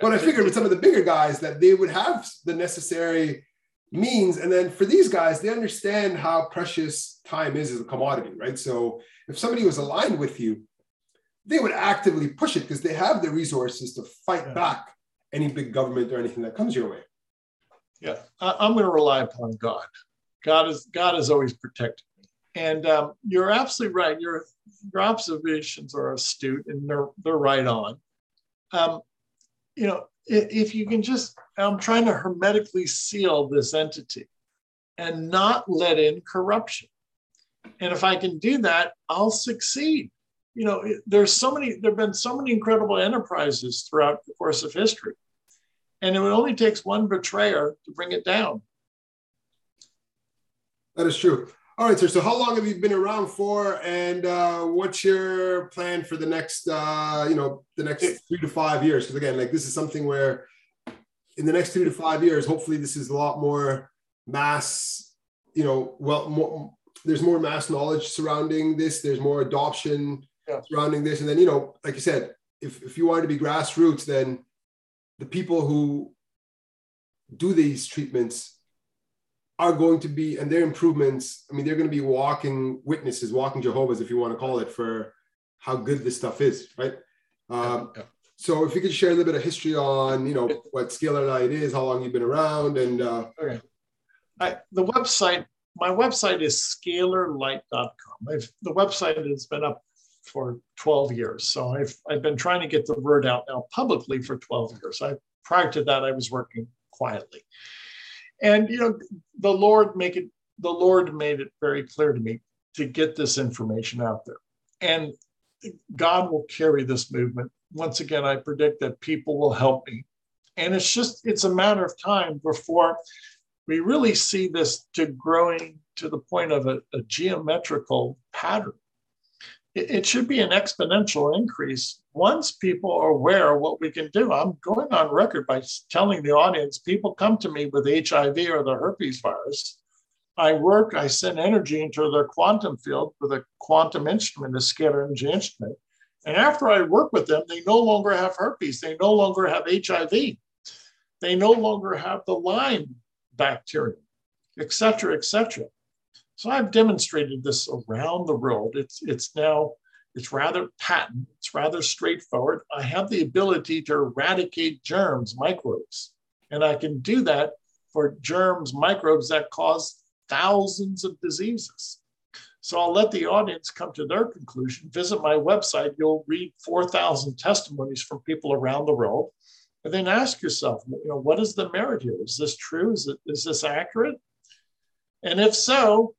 but i figured with some of the bigger guys that they would have the necessary means and then for these guys they understand how precious time is as a commodity right so if somebody was aligned with you they would actively push it because they have the resources to fight yeah. back any big government or anything that comes your way. Yeah, I, am going to rely upon God. God is God has always protected me, and um, you're absolutely right. Your your observations are astute and they're they're right on. Um, you know, if, you can just, I'm trying to hermetically seal this entity and not let in corruption. And if I can do that, I'll succeed you know, there's so many, there have been so many incredible enterprises throughout the course of history. And it only takes one betrayer to bring it down. That is true. All right, sir. So, how long have you been around for, and uh, what's your plan for the next, uh, you know, the next three to five years? Because again, like this is something where, in the next three to five years, hopefully, this is a lot more mass. You know, well, more, there's more mass knowledge surrounding this. There's more adoption yeah. surrounding this. And then, you know, like you said, if, if you want to be grassroots, then the people who do these treatments are going to be, and their improvements, I mean, they're going to be walking witnesses, walking Jehovah's, if you want to call it, for how good this stuff is, right? Um, yeah. So if you could share a little bit of history on, you know, what Scalar Light is, how long you've been around, and uh, okay. I, the website, my website is scalarlight.com. I've, the website has been up for 12 years. So I've, I've been trying to get the word out now publicly for 12 years. I, prior to that, I was working quietly. And, you know, the Lord make it, the Lord made it very clear to me to get this information out there. And God will carry this movement. Once again, I predict that people will help me. And it's just, it's a matter of time before we really see this to growing to the point of a, a geometrical pattern it, should be an exponential increase once people are aware of what we can do. I'm going on record by telling the audience people come to me with HIV or the herpes virus. I work, I send energy into their quantum field with a quantum instrument, a scalar energy instrument. And after I work with them, they no longer have herpes, they no longer have HIV, they no longer have the Lyme bacteria, et cetera, et cetera. So I've demonstrated this around the world. It's, it's now, it's rather patent, it's rather straightforward. I have the ability to eradicate germs, microbes, and I can do that for germs, microbes that cause thousands of diseases. So I'll let the audience come to their conclusion. Visit my website. You'll read 4,000 testimonies from people around the world. And then ask yourself, you know, what is the merit here? Is this true? Is, it, is this accurate? And if so,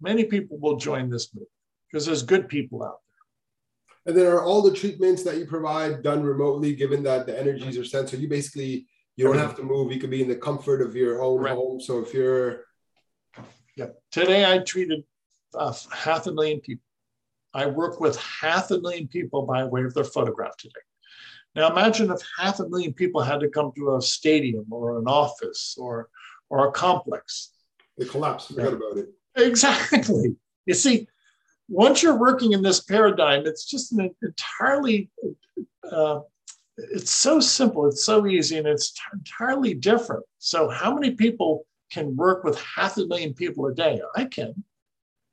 many people will join this movement because there's good people out there. And then are all the treatments that you provide done remotely, given that the energies are sent? So you basically you don't have to move. You could be in the comfort of your own right. home. So if you're yeah, today I treated uh, half a million people. I work with half a million people by way of their photograph today. Now imagine if half a million people had to come to a stadium or an office or or a complex. They collapse. Forget yeah. about it. Exactly. You see, once you're working in this paradigm, it's just an entirely, uh, it's so simple, it's so easy, and it's entirely different. So, how many people can work with half a million people a day? I can.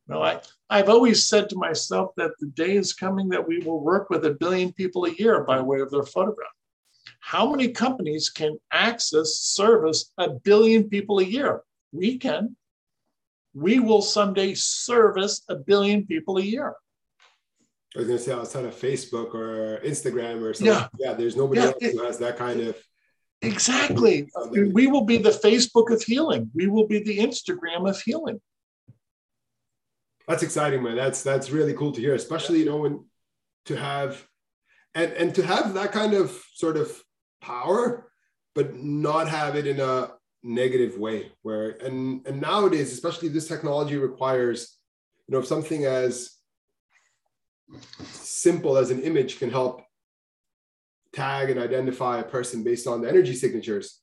No, I, I've always said to myself that the day is coming that we will work with a billion people a year by way of their photograph. How many companies can access, service a billion people a year? We can we will someday service a billion people a year. I was going to say outside of Facebook or Instagram or something. Yeah, yeah there's nobody yeah, else it, who has that kind of Exactly. We will be the Facebook of healing. We will be the Instagram of healing. That's exciting, man. That's that's really cool to hear, especially you know when to have and and to have that kind of sort of power, but not have it in a negative way. Where and and nowadays, especially this technology requires, you know, if something as simple as an image can help tag and identify a person based on the energy signatures.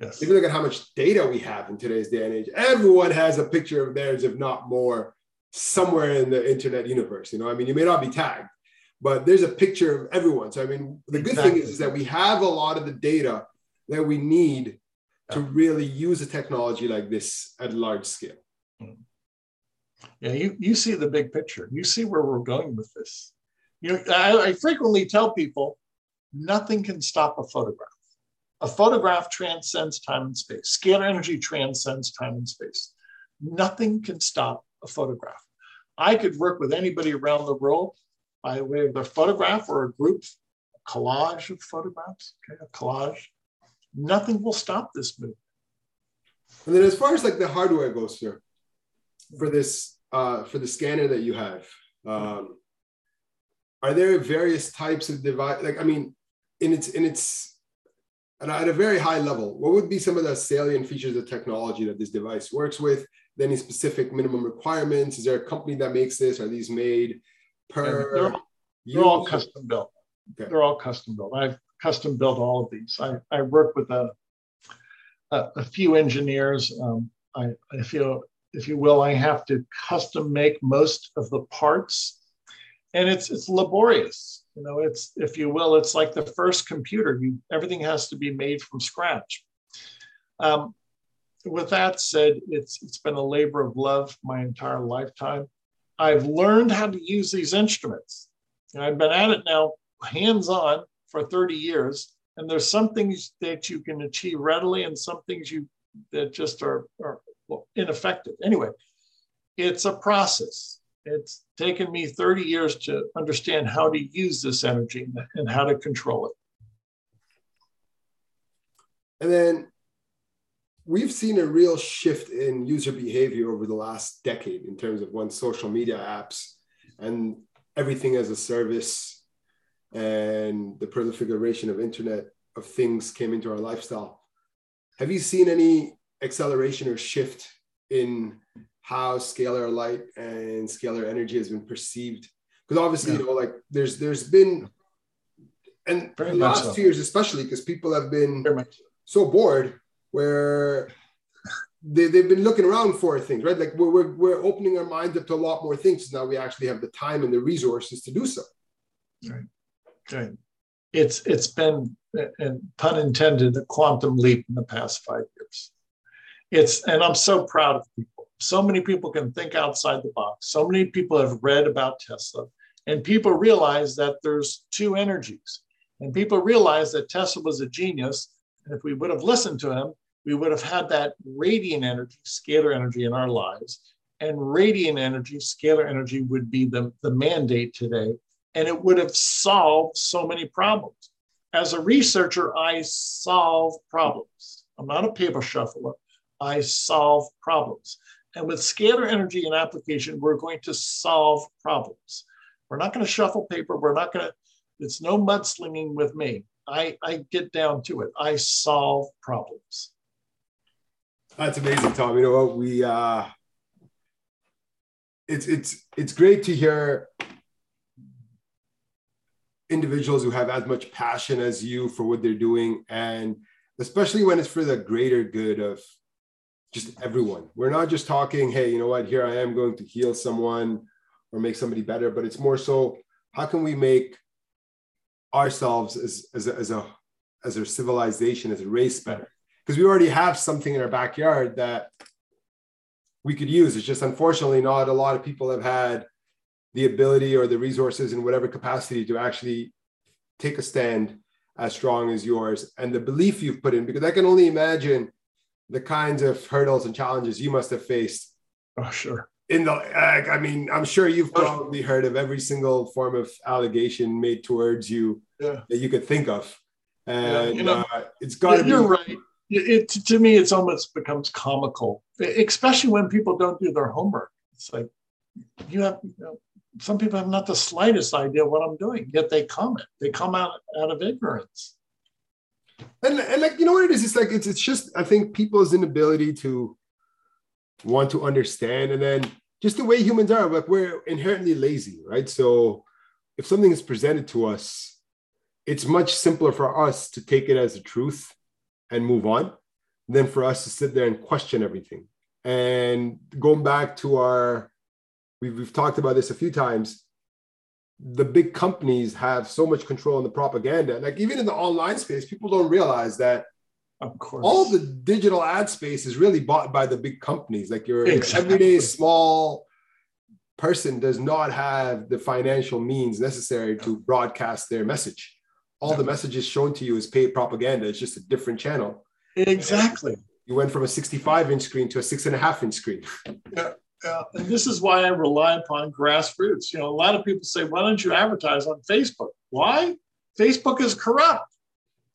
Yes. If you look at how much data we have in today's day and age, everyone has a picture of theirs, if not more, somewhere in the internet universe. You know, I mean, you may not be tagged, but there's a picture of everyone. So, I mean, the good thing is, is that we have a lot of the data that we need to really use a technology like this at large scale. Mm. Yeah, you, you see the big picture. You see where we're going with this. You know, I, I frequently tell people nothing can stop a photograph. A photograph transcends time and space. Scalar energy transcends time and space. Nothing can stop a photograph. I could work with anybody around the world by way of a photograph or a group, a collage of photographs, okay, a collage. Nothing will stop this movement. And then as far as like the hardware goes, sir, for this, uh, for the scanner that you have, um, are there various types of device? Like, I mean, in its in its and at a very high level, what would be some of the salient features of technology that this device works with? Any specific minimum requirements? Is there a company that makes this? Are these made per? They're, they're all custom built. Okay. They're all custom built. I've custom built all of these. I, I work with a, a, a few engineers. Um, I, if you if you will, I have to custom make most of the parts, and it's it's laborious. You know it's if you will it's like the first computer. You everything has to be made from scratch. Um, with that said it's it's been a labor of love my entire lifetime. I've learned how to use these instruments. And i've been at it now hands on for 30 years and there's some things that you can achieve readily and some things you that just are, are ineffective anyway it's a process it's taken me 30 years to understand how to use this energy and how to control it. And then we've seen a real shift in user behavior over the last decade in terms of when social media apps and everything as a service and the proliferation of internet of things came into our lifestyle. Have you seen any acceleration or shift in how scalar light and scalar energy has been perceived because obviously yeah. you know like there's there's been and Very the last so. two years especially because people have been so bored where they, they've been looking around for things right like we're, we're, we're opening our minds up to a lot more things now we actually have the time and the resources to do so right right it's it's been and pun intended a quantum leap in the past five years it's and i'm so proud of people so many people can think outside the box. So many people have read about Tesla, and people realize that there's two energies. And people realize that Tesla was a genius. And if we would have listened to him, we would have had that radiant energy, scalar energy in our lives. And radiant energy, scalar energy would be the, the mandate today. And it would have solved so many problems. As a researcher, I solve problems. I'm not a paper shuffler. I solve problems. And with scalar energy and application, we're going to solve problems. We're not going to shuffle paper. We're not going to, it's no mudslinging with me. I, I get down to it. I solve problems. That's amazing, Tom. You know what? We, uh, it's, it's, it's great to hear individuals who have as much passion as you for what they're doing. And especially when it's for the greater good of just everyone. We're not just talking, hey, you know what, here I am going to heal someone or make somebody better, but it's more so how can we make ourselves as, as, a, as a as a civilization, as a race better? Because we already have something in our backyard that we could use. It's just unfortunately not a lot of people have had the ability or the resources in whatever capacity to actually take a stand as strong as yours and the belief you've put in. Because I can only imagine the kinds of hurdles and challenges you must have faced. Oh, sure. In the, I mean, I'm sure you've probably heard of every single form of allegation made towards you yeah. that you could think of. and you know, uh, it's got to be You're right. It, to me, it's almost becomes comical, especially when people don't do their homework. It's like you have you know, some people have not the slightest idea what I'm doing, yet they comment. They come out out of ignorance. And, and like you know what it is? It's like it's it's just I think people's inability to want to understand, and then just the way humans are. Like we're inherently lazy, right? So if something is presented to us, it's much simpler for us to take it as a truth and move on than for us to sit there and question everything. And going back to our, we've, we've talked about this a few times. The big companies have so much control in the propaganda. Like even in the online space, people don't realize that of course. all the digital ad space is really bought by the big companies. Like your, exactly. everyday small person does not have the financial means necessary to broadcast their message all the messages shown to you is paid propaganda. It's just a different channel. Exactly. You went from a 65 inch screen to a six and a half inch screen. Yeah. Yeah. And this is why I rely upon grassroots. You know, a lot of people say, why don't you advertise on Facebook? Why? Facebook is corrupt.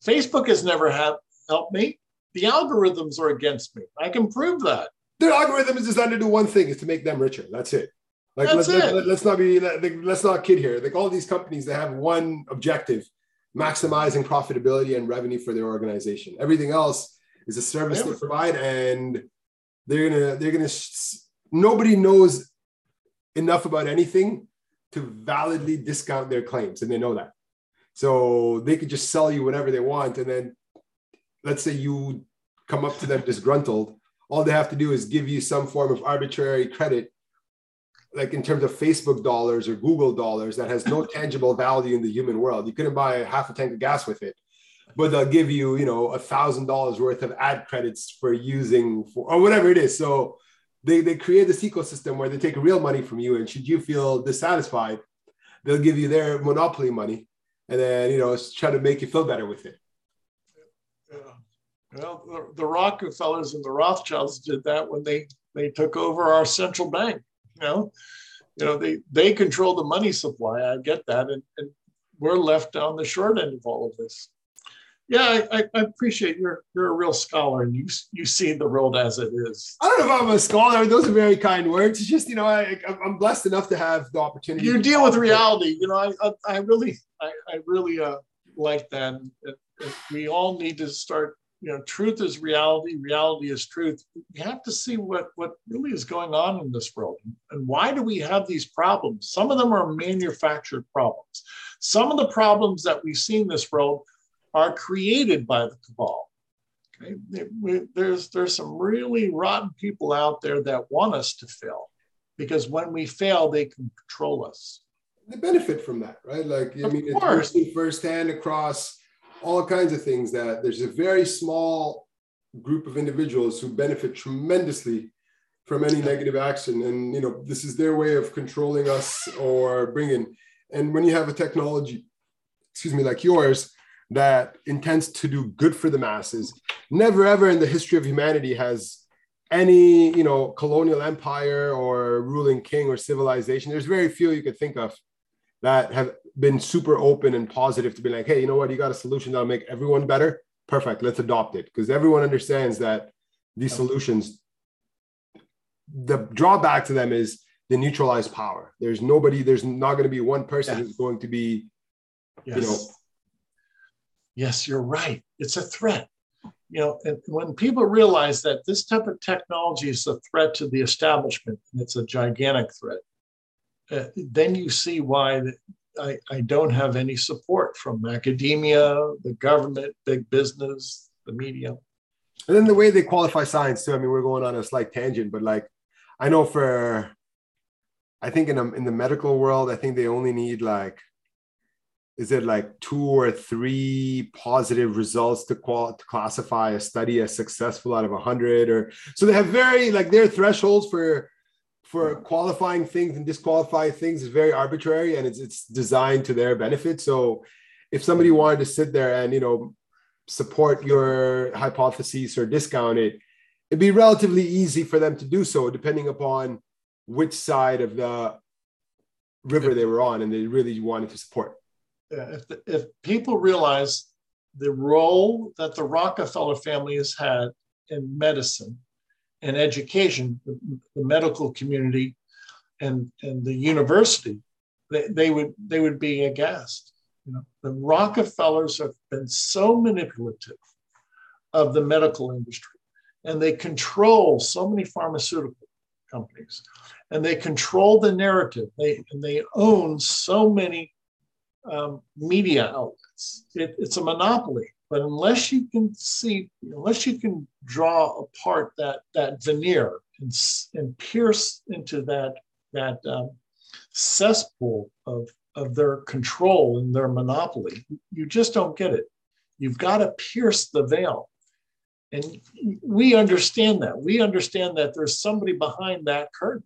Facebook has never had, helped me. The algorithms are against me. I can prove that. Their algorithm is designed to do one thing: is to make them richer. That's it. Like That's let's, it. Let, us not be let's not kid here. Like all these companies, they have one objective, maximizing profitability and revenue for their organization. Everything else is a service they provide, and they're gonna they're gonna nobody knows enough about anything to validly discount their claims, and they know that. So they could just sell you whatever they want, and then let's say you come up to them disgruntled, all they have to do is give you some form of arbitrary credit like in terms of Facebook dollars or Google dollars that has no tangible value in the human world. You couldn't buy half a tank of gas with it, but they'll give you, you know, a thousand dollars worth of ad credits for using for or whatever it is. So they, they create this ecosystem where they take real money from you. And should you feel dissatisfied, they'll give you their monopoly money and then, you know, try to make you feel better with it. Yeah. Well, the, the Rockefellers and the Rothschilds did that when they, they took over our central bank you know, you know they they control the money supply. I get that, and, and we're left on the short end of all of this. Yeah, I, I, appreciate you're you're a real scholar and you you see the world as it is. I don't know if I'm a scholar. Those are very kind words. It's just you know I I'm blessed enough to have the opportunity. You deal with reality. You know I I, I really I, I really uh, like that. And, and we all need to start you know, truth is reality, reality is truth. We have to see what, what really is going on in this world. And why do we have these problems? Some of them are manufactured problems. Some of the problems that we see in this world are created by the cabal. Okay? There's, there's some really rotten people out there that want us to fail because when we fail, they can control us. They benefit from that, right? Like, I of mean, course. it's firsthand across all kinds of things that there's a very small group of individuals who benefit tremendously from any negative action and you know this is their way of controlling us or bringing and when you have a technology excuse me like yours that intends to do good for the masses never ever in the history of humanity has any you know colonial empire or ruling king or civilization there's very few you could think of that have been super open and positive to be like, hey, you know what, you got a solution that'll make everyone better. Perfect, let's adopt it because everyone understands that these solutions. The drawback to them is the neutralized power. There's nobody. There's not going to be one person who's going to be, yes. you know. Yes, you're right. It's a threat. You know, and when people realize that this type of technology is a threat to the establishment, and it's a gigantic threat, uh, then you see why I, I don't have any support from academia, the government, big business, the media. And then the way they qualify science too. I mean, we're going on a slight tangent, but like, I know for, I think in a, in the medical world, I think they only need like, is it like two or three positive results to, qual- to classify a study as successful out of a hundred or so they have very like their thresholds for for qualifying things and disqualifying things is very arbitrary and it's it's designed to their benefit. So if somebody mm-hmm. wanted to sit there and you know support your hypotheses or discount it, it'd be relatively easy for them to do so, depending upon which side of the river they were on and they really wanted to support. If, the, if people realize the role that the Rockefeller family has had in medicine and education, the, the medical community and, and the university, they, they would they would be aghast. You know, the Rockefellers have been so manipulative of the medical industry, and they control so many pharmaceutical companies, and they control the narrative. They and they own so many um, media outlets. It, it's a monopoly. But unless you can see, unless you can draw apart that that veneer and, and pierce into that that um, cesspool of of their control and their monopoly, you just don't get it. You've got to pierce the veil. And we understand that. We understand that there's somebody behind that curtain.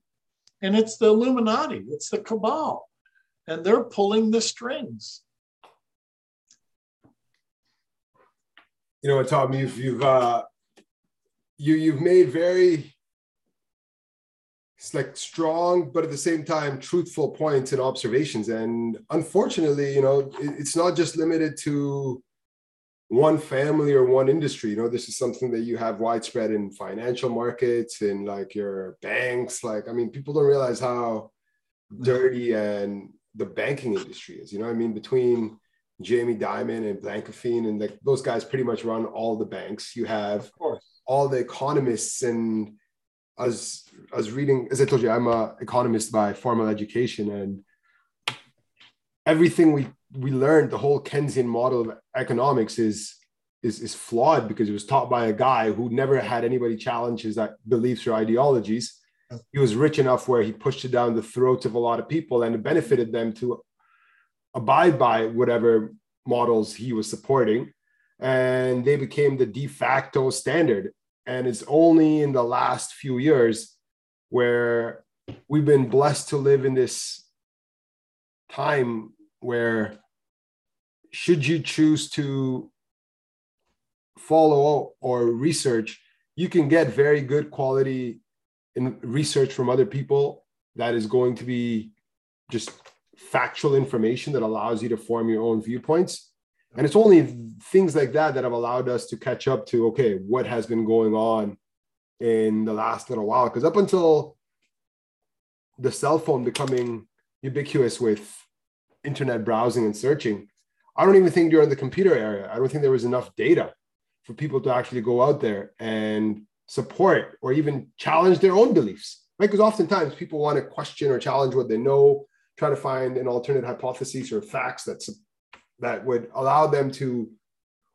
And it's the Illuminati, it's the cabal. And they're pulling the strings. You know what, Tom, you've you've uh you you've made very it's like strong, but at the same time, truthful points and observations. And unfortunately, you know, it's not just limited to one family or one industry you know this is something that you have widespread in financial markets in like your banks like i mean people don't realize how dirty and the banking industry is you know i mean? Between jamie dimon and blankfein and like those guys pretty much run all the banks. You have all the economists and as as reading as i told you i'm a economist by formal education and everything we we learned the whole Keynesian model of economics is is is flawed because it was taught by a guy who never had anybody challenge his uh, beliefs or ideologies. He was rich enough where he pushed it down the throats of a lot of people and it benefited them to abide by whatever models he was supporting. And they became the de facto standard. And it's only in the last few years where we've been blessed to live in this time where should you choose to follow or research, you can get very good quality in research from other people that is going to be just factual information that allows you to form your own viewpoints. And it's only things like that that have allowed us to catch up to okay, what has been going on in the last little while? Because up until the cell phone becoming ubiquitous with internet browsing and searching, I don't even think during the computer era, I don't think there was enough data for people to actually go out there and support or even challenge their own beliefs. Right? Because oftentimes people want to question or challenge what they know, try to find an alternate hypothesis or facts that, that would allow them to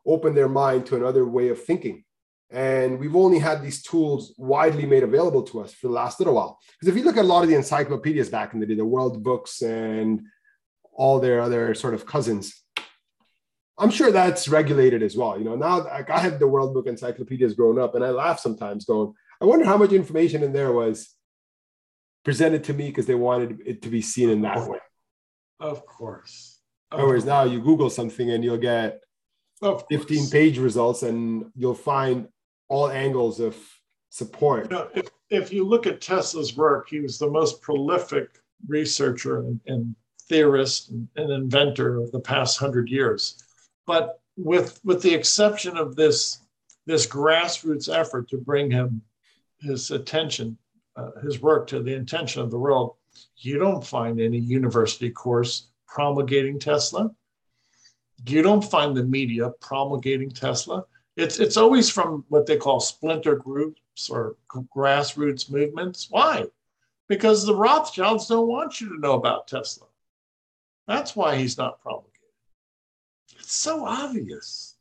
open their mind to another way of thinking. And we've only had these tools widely made available to us for the last little while. Because if you look at a lot of the encyclopedias back in the day, the world books and all their other sort of cousins, I'm sure that's regulated as well. You know, now like I had the World Book encyclopedias growing up, and I laugh sometimes, going, I wonder how much information in there was presented to me because they wanted it to be seen in that way. Of course. Of Whereas now you Google something and you'll get 15 page results, and you'll find all angles of support. You know, if, if you look at Tesla's work, he was the most prolific researcher and, and theorist and, and inventor of the past hundred years but with with the exception of this this grassroots effort to bring him his attention, uh, his work to the attention of the world, you don't find any university course promulgating Tesla. You don't find the media promulgating Tesla. It's it's always from what they call splinter groups or grassroots movements. Why? Because the Rothschilds don't want you to know about Tesla. That's why he's not promulgating. It's so obvious.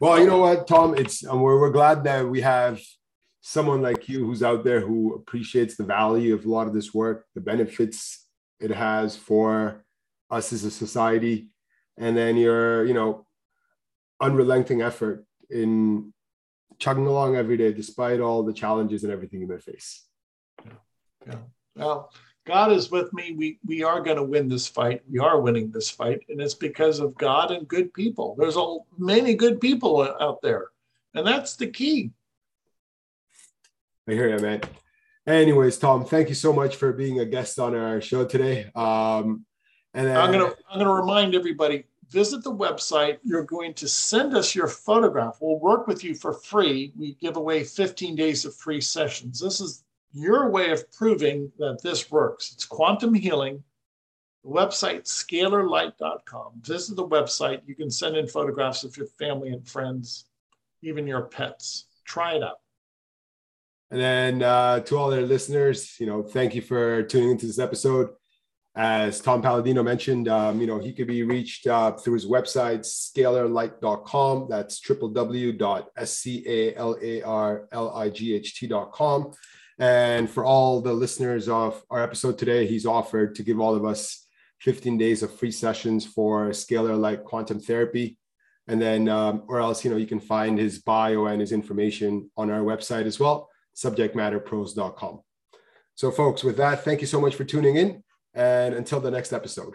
Well, you know what, Tom? It's um, we're, we're glad that we have someone like you who's out there who appreciates the value of a lot of this work, the benefits it has for us as a society, and then your, you know, unrelenting effort in chugging along every day despite all the challenges and everything you may face. Yeah. yeah. Well, God is with me. We we are going to win this fight. We are winning this fight, and it's because of God and good people. There's a, many good people out there, and that's the key. I hear you, man. Anyways, Tom, thank you so much for being a guest on our show today. Um, and then, I'm gonna I'm gonna remind everybody visit the website. You're going to send us your photograph. We'll work with you for free. We give away 15 days of free sessions. This is your way of proving that this works. It's quantum healing. The website scalarlight.com. Visit the website. You can send in photographs of your family and friends, even your pets. Try it out. And then uh, to all our listeners, you know, thank you for tuning into this episode. As Tom Paladino mentioned, um, you know, he could be reached uh, through his website, scalarlight.com. That's www.scalarlight.com. And for all the listeners of our episode today, he's offered to give all of us 15 days of free sessions for scalar light quantum therapy. And then, um, or else, you know, you can find his bio and his information on our website as well, subjectmatterpros.com. So, folks, with that, thank you so much for tuning in. And until the next episode.